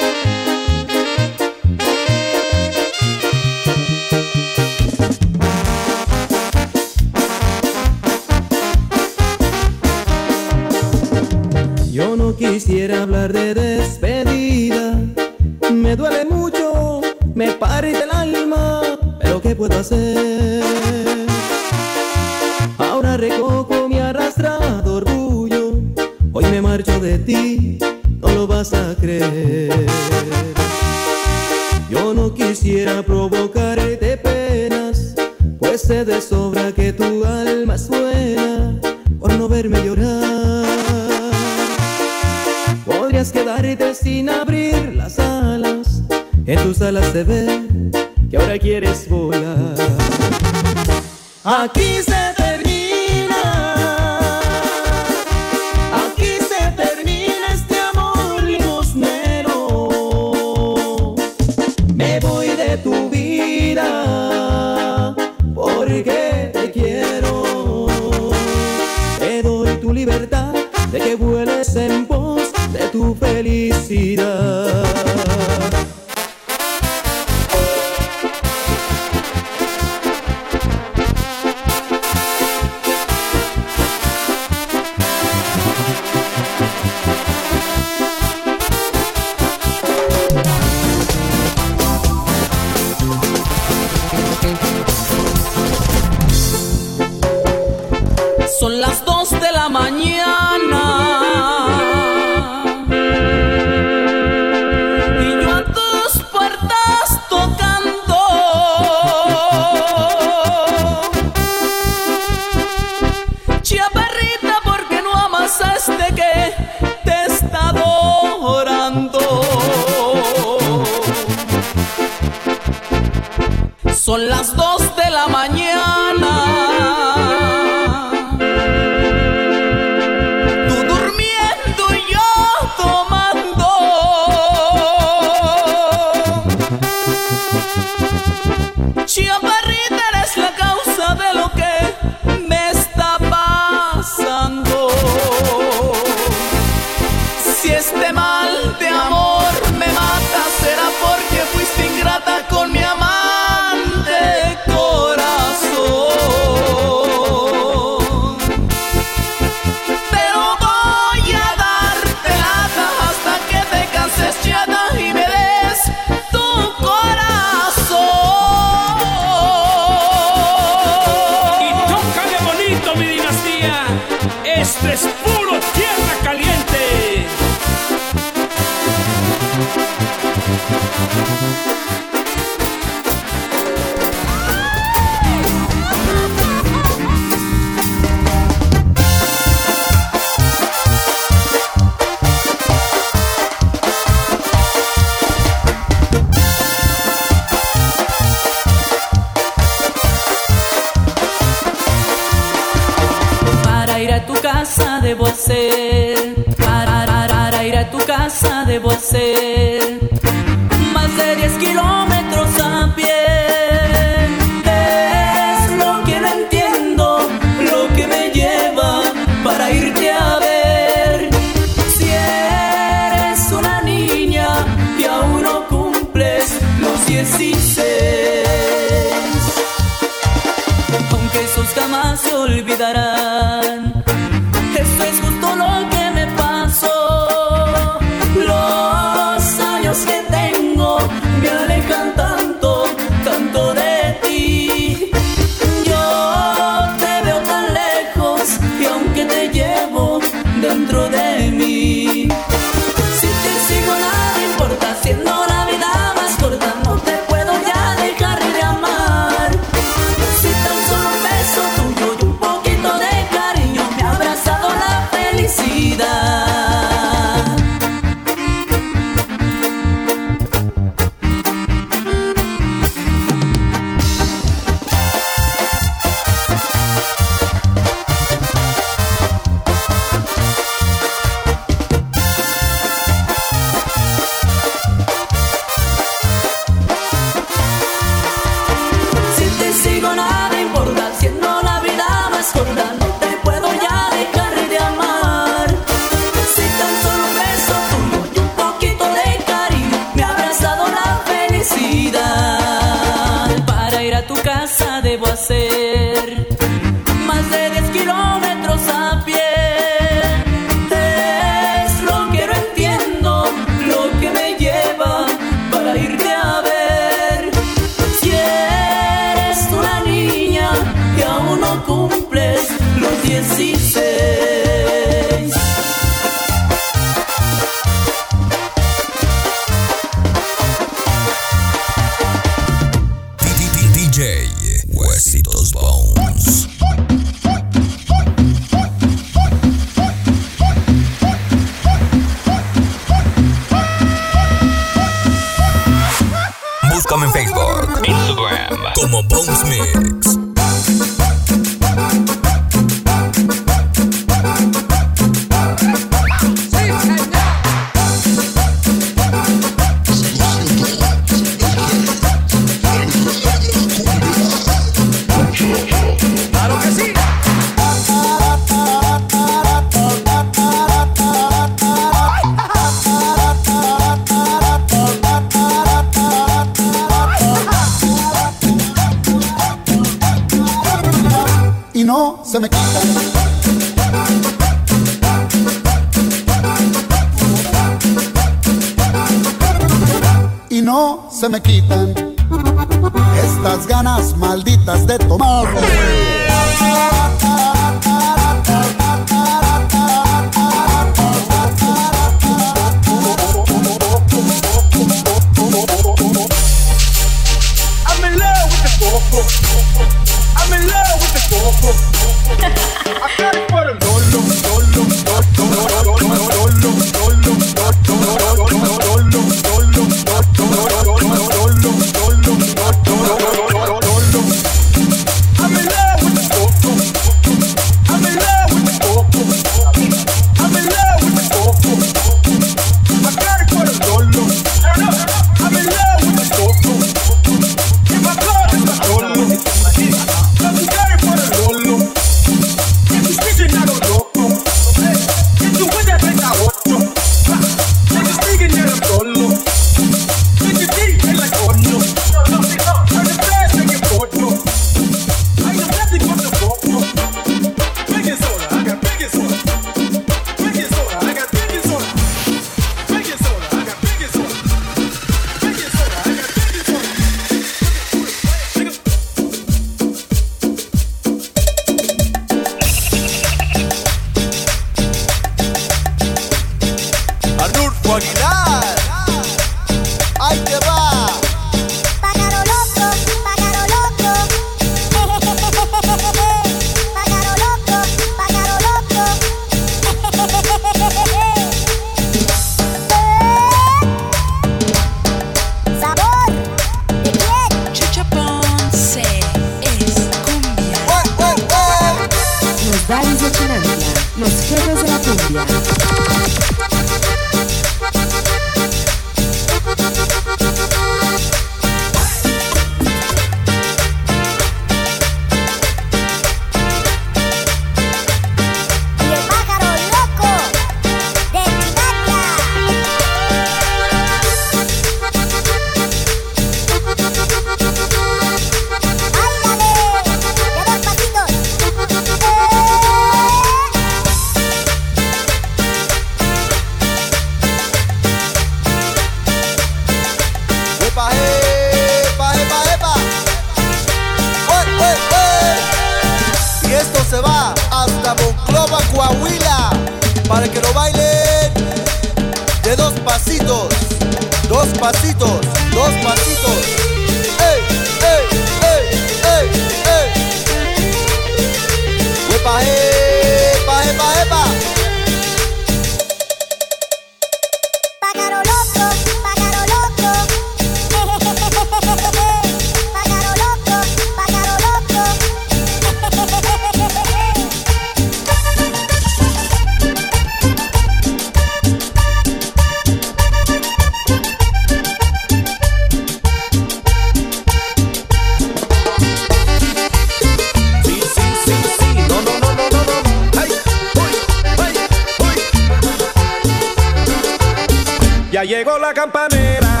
Ya llegó la campanera,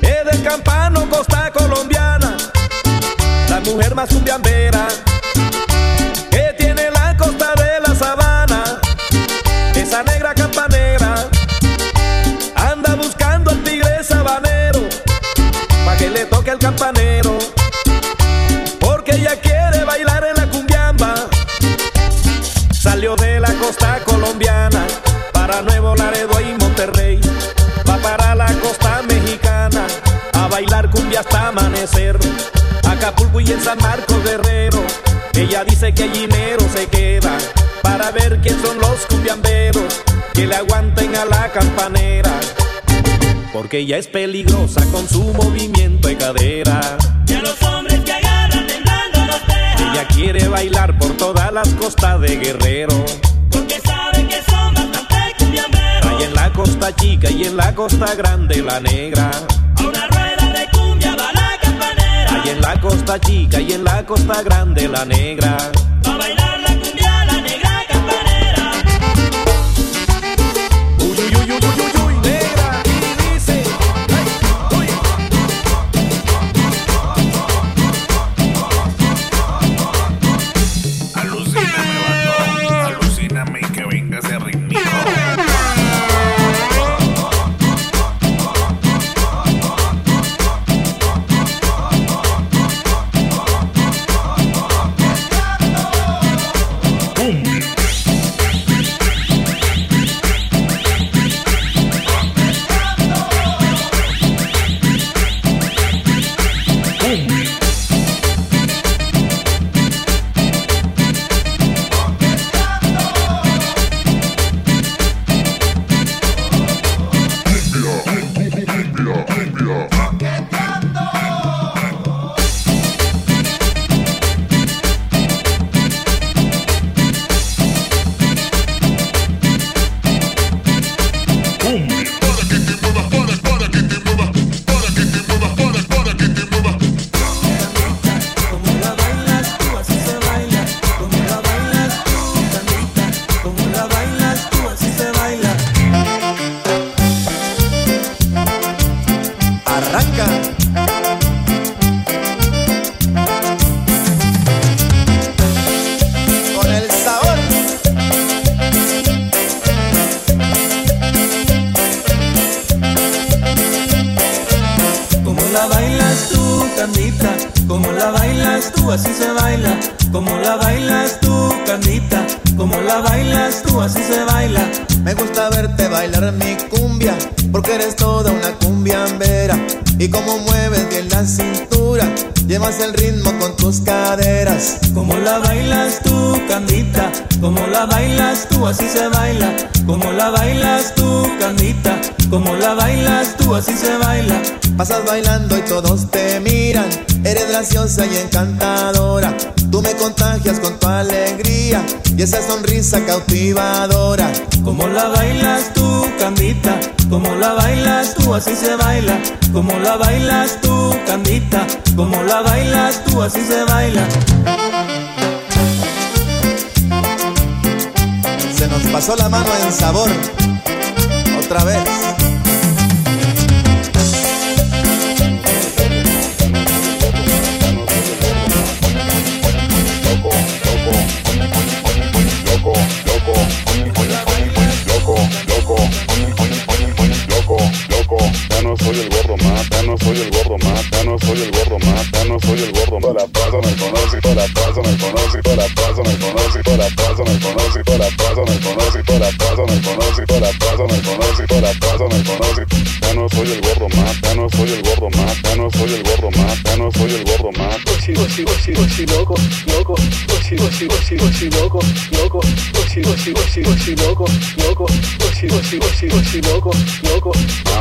es del campano costa colombiana, la mujer más cumbiambera que tiene la costa de la sabana, esa negra campanera anda buscando al tigre sabanero, pa' que le toque el campanero porque ella quiere bailar en la cumbiamba. Salió de la costa colombiana cumbia hasta amanecer. Acapulco y en San Marcos Guerrero. Ella dice que dinero se queda para ver quién son los cumbiamberos que le aguanten a la campanera. Porque ella es peligrosa con su movimiento de cadera. Y a los hombres que agarran temblando los deja. Ella quiere bailar por todas las costas de Guerrero. Porque sabe que son bastante cumbiamberos. Hay en la costa chica y en la costa grande la negra en la costa chica y en la costa grande la negra. cautivadora. Como la bailas tú, Candita, como la bailas tú, así se baila. Como la bailas tú, Candita, como la bailas tú, así se baila. Se nos pasó la mano en sabor, otra vez. para atrás no me conoce, para atrás no me conoce, para atrás soy el gordo más, no soy el gordo más, no soy el gordo más, no soy el gordo más. Loco, loco, loco, loco, loco, loco, loco, loco.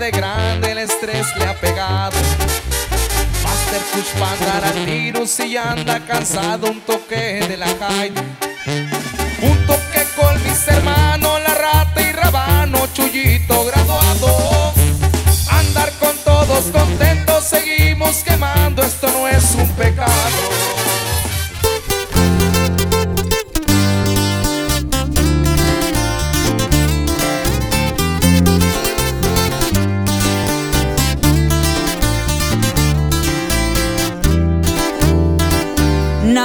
De grande, el estrés le ha pegado. Master Kush pa' andar a tiros y anda cansado, un toque de la Jaime.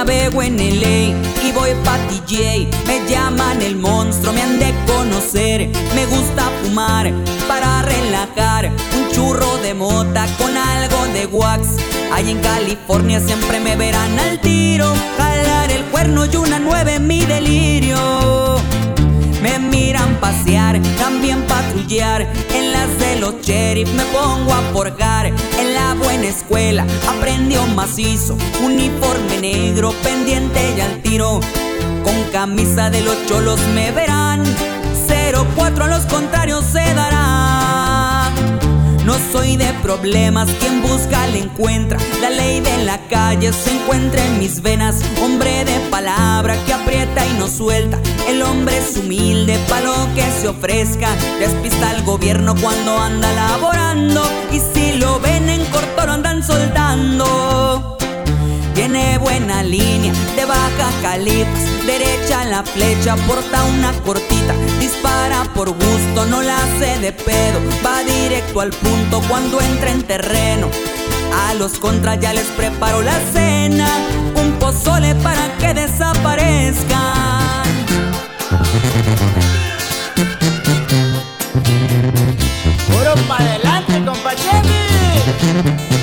Navego en LA y voy pa' TJ. Me llaman el monstruo, me han de conocer. Me gusta fumar para relajar. Un churro de mota con algo de wax. Ahí en California siempre me verán al tiro. Jalar el cuerno y una nueve en mi delirio. Me miran pasear, también patrullar. En las de los sheriff me pongo a forjar. En la buena escuela aprendió macizo. Uniforme negro, pendiente y al tiro. Con camisa de los cholos me verán. 04 a los contrarios se dará. No soy de problemas, quien busca le encuentra. La ley de la calle se encuentra en mis venas. Hombre de palabra que aprieta y no suelta. El hombre es humilde pa' lo que se ofrezca. Despista al gobierno cuando anda laborando. Y si lo ven en corto lo andan soltando. Tiene buena línea de baja califas, derecha la flecha, porta una cortita, dispara por gusto, no la hace de pedo, va directo al punto cuando entra en terreno. A los contras ya les preparo la cena, un pozole para que desaparezcan. Puro para adelante, compañeros.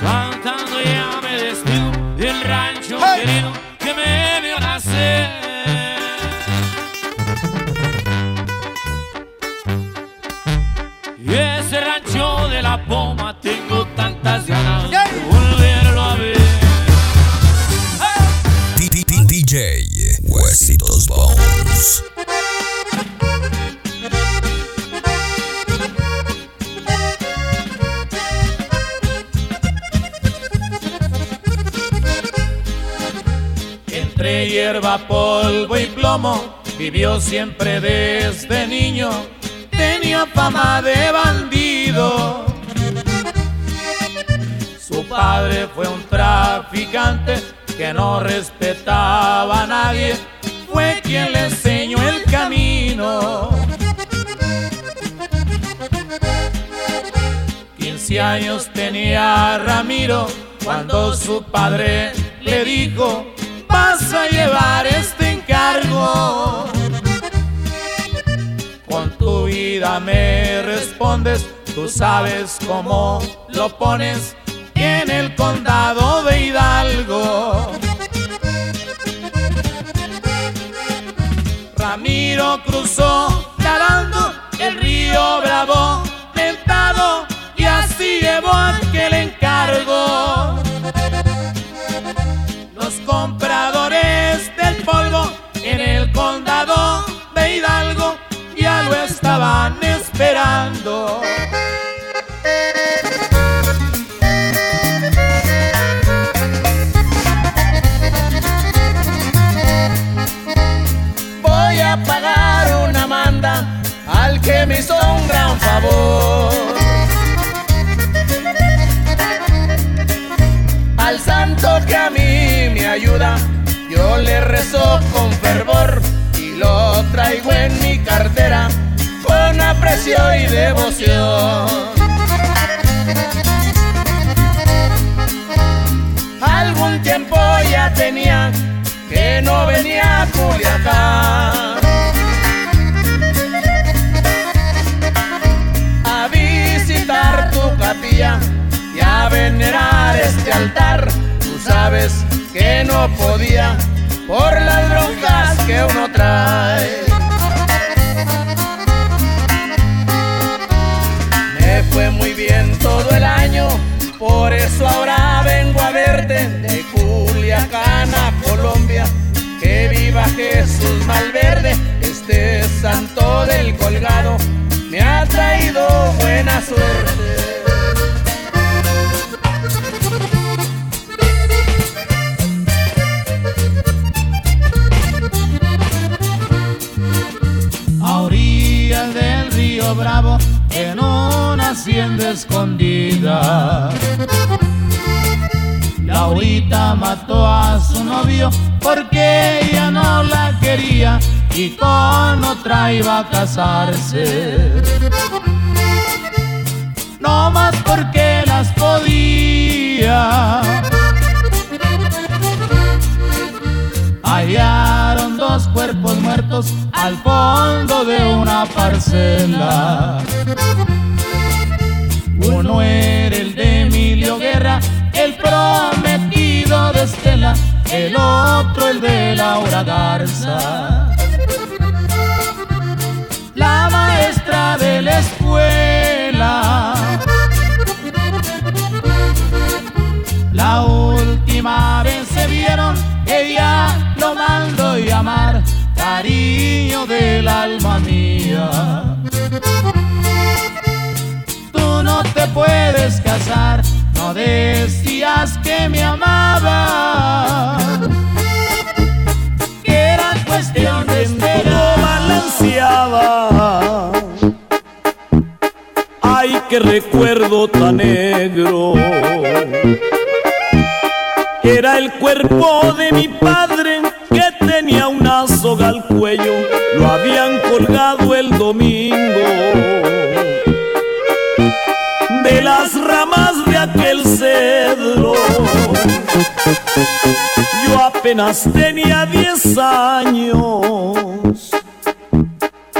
cantando ya me despido del rancho querido que me vivió siempre desde niño, tenía fama de bandido. Su padre fue un traficante que no respetaba a nadie, fue quien le enseñó el camino. 15 años tenía Ramiro cuando su padre le dijo, vas a llevar este con tu vida me respondes, tú sabes cómo lo pones en el condado de Hidalgo. Ramiro cruzó nadando el río Bravo, tentado, y así llevó aquel encargo. Los compradores del polvo condado de Hidalgo ya lo estaban esperando. Voy a pagar una manda al que me hizo un gran favor. Al santo que a mí me ayuda, yo le rezo con traigo en mi cartera con aprecio y devoción. Algún tiempo ya tenía que no venía a Culiacán a visitar tu capilla y a venerar este altar. Tú sabes que no podía por las broncas que uno trae. Por eso ahora vengo a verte de Culiacán a Colombia. Que viva Jesús Malverde, este santo del colgado, me ha traído buena suerte. Bravo hacienda escondida. La ahorita mató a su novio porque ella no la quería y con otra iba a casarse. No más porque las podía. Hallaron dos cuerpos muertos al fondo de una parcela. Uno era el de Emilio Guerra, el prometido de Estela, el otro el de Laura Garza. La maestra de la escuela. La última vez se vieron, ella lo mandó llamar cariño del alma mía. No te puedes casar, no decías que me amaba. Que era cuestión de esperar. balanceaba. Ay, qué recuerdo tan negro. Era el cuerpo de mi padre que tenía una soga al cuello. Lo habían colgado el domingo. De las ramas de aquel cedro. Yo apenas tenía 10 años.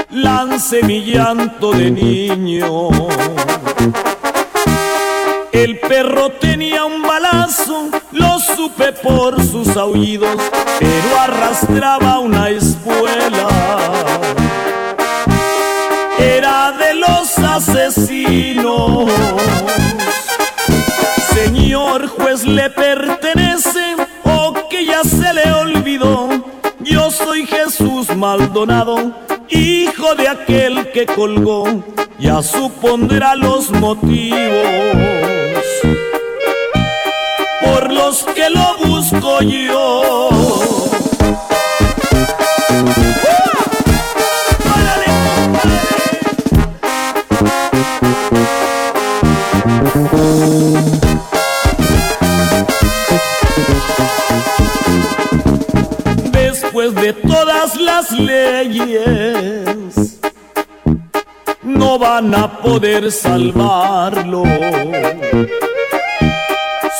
Lancé mi llanto de niño. El perro tenía un balazo, lo supe por sus aullidos, pero arrastraba una espuela. Le pertenece o que ya se le olvidó. Yo soy Jesús Maldonado, hijo de aquel que colgó. Ya supondrá los motivos por los que lo busco yo. Después de todas las leyes, no van a poder salvarlo.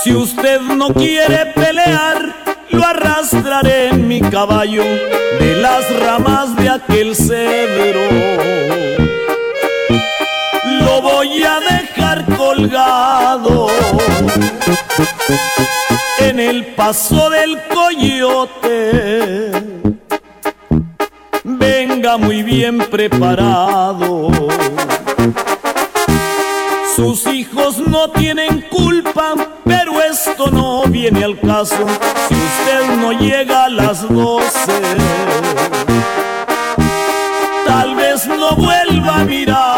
Si usted no quiere pelear, lo arrastraré en mi caballo de las ramas de aquel cedro. Lo voy a dejar colgado en el paso del coyote venga muy bien preparado. Sus hijos no tienen culpa, pero esto no viene al caso si usted no llega a las doce. Tal vez no vuelva a mirar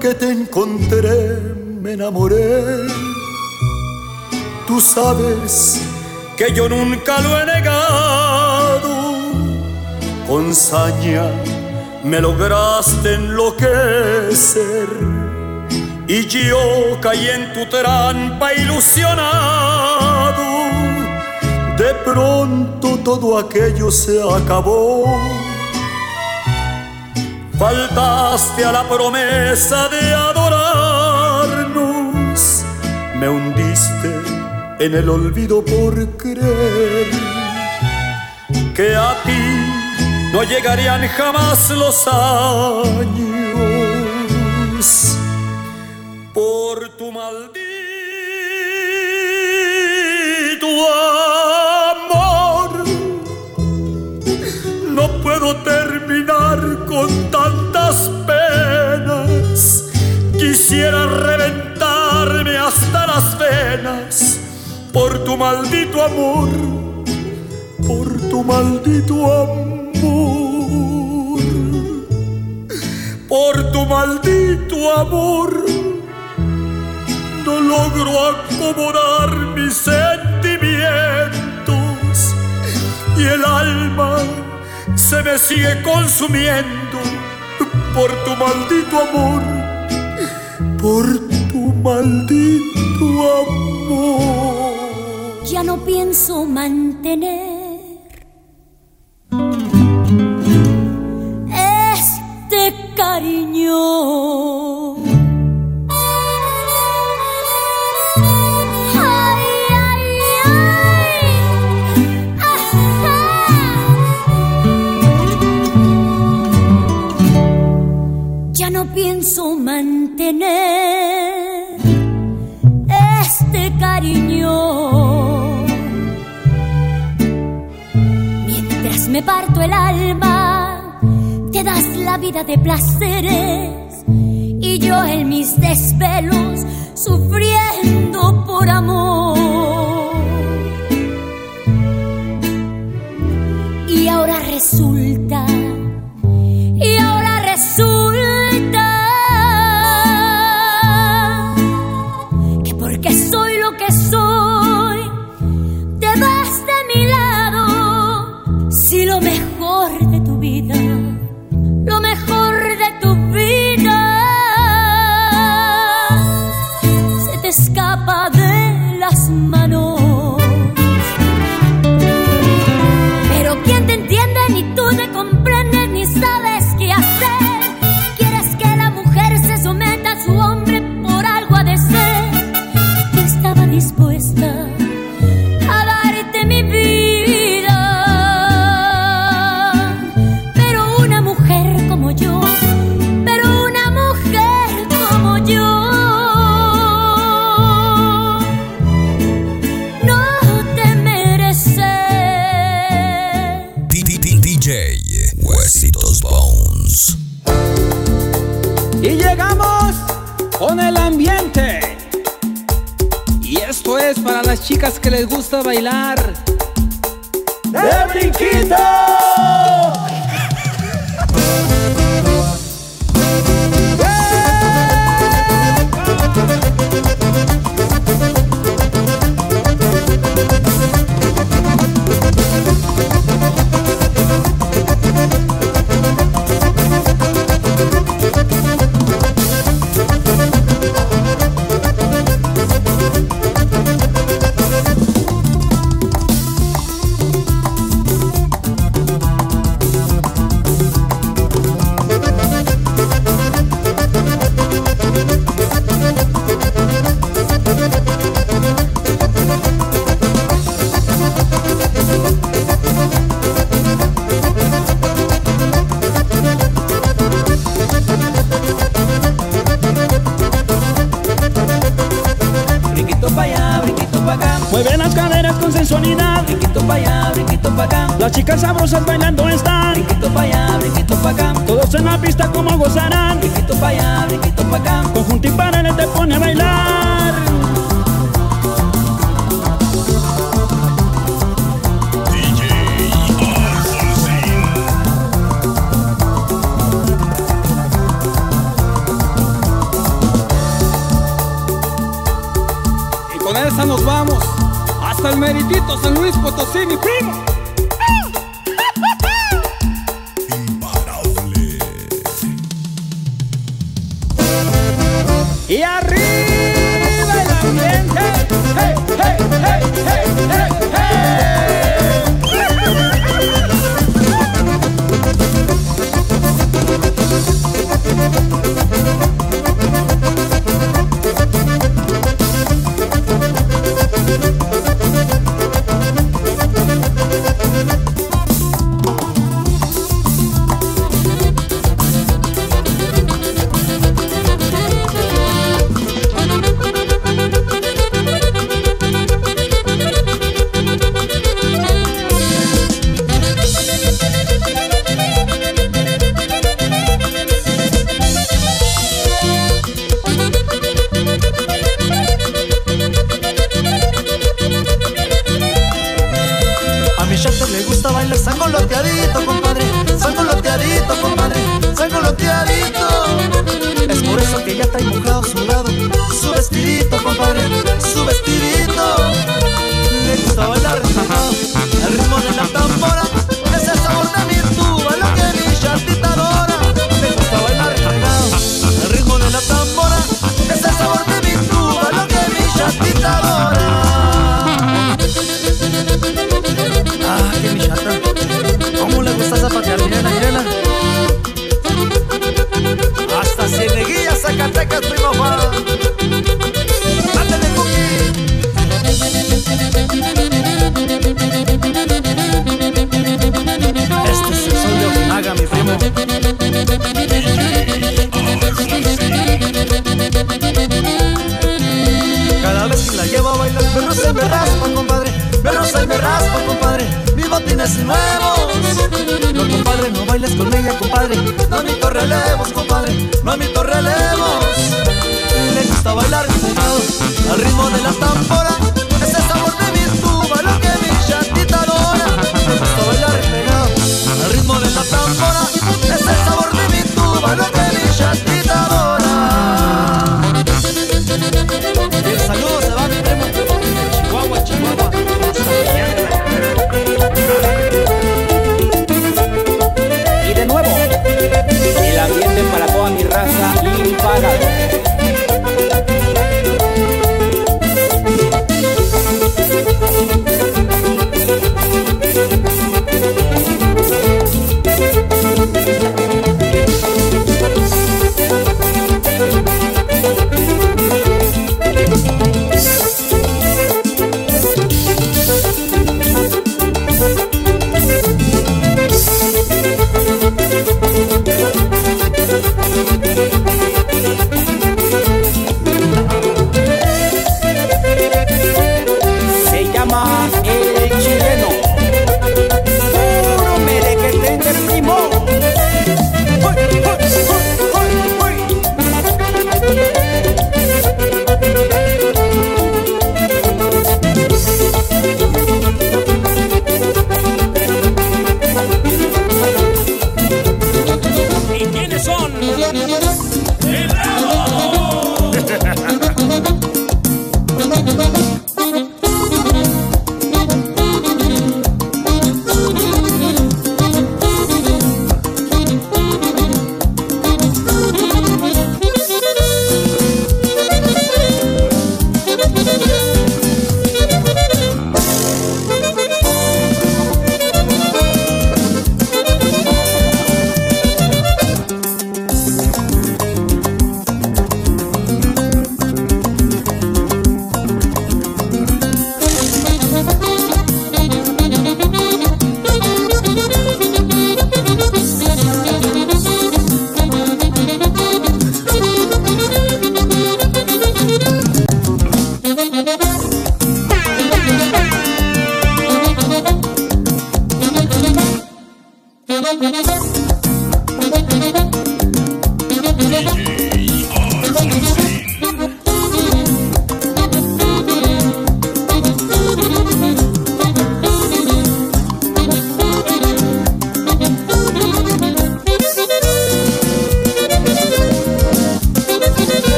que te encontré me enamoré. Tú sabes que yo nunca lo he negado. Con saña me lograste enloquecer. Y yo caí en tu trampa ilusionado. De pronto todo aquello se acabó. Faltaste a la promesa de adorarnos, me hundiste en el olvido por creer que a ti no llegarían jamás los años. Por tu maldito con tantas penas. Quisiera reventarme hasta las venas por tu maldito amor, por tu maldito amor, por tu maldito amor. No logro acomodar mis sentimientos y el alma se me sigue consumiendo por tu maldito amor, por tu maldito amor. Ya no pienso mantener este cariño. Pienso mantener este cariño. Mientras me parto el alma, te das la vida de placeres y yo en mis desvelos sufriendo por amor. Y ahora resulta, gusta bailar.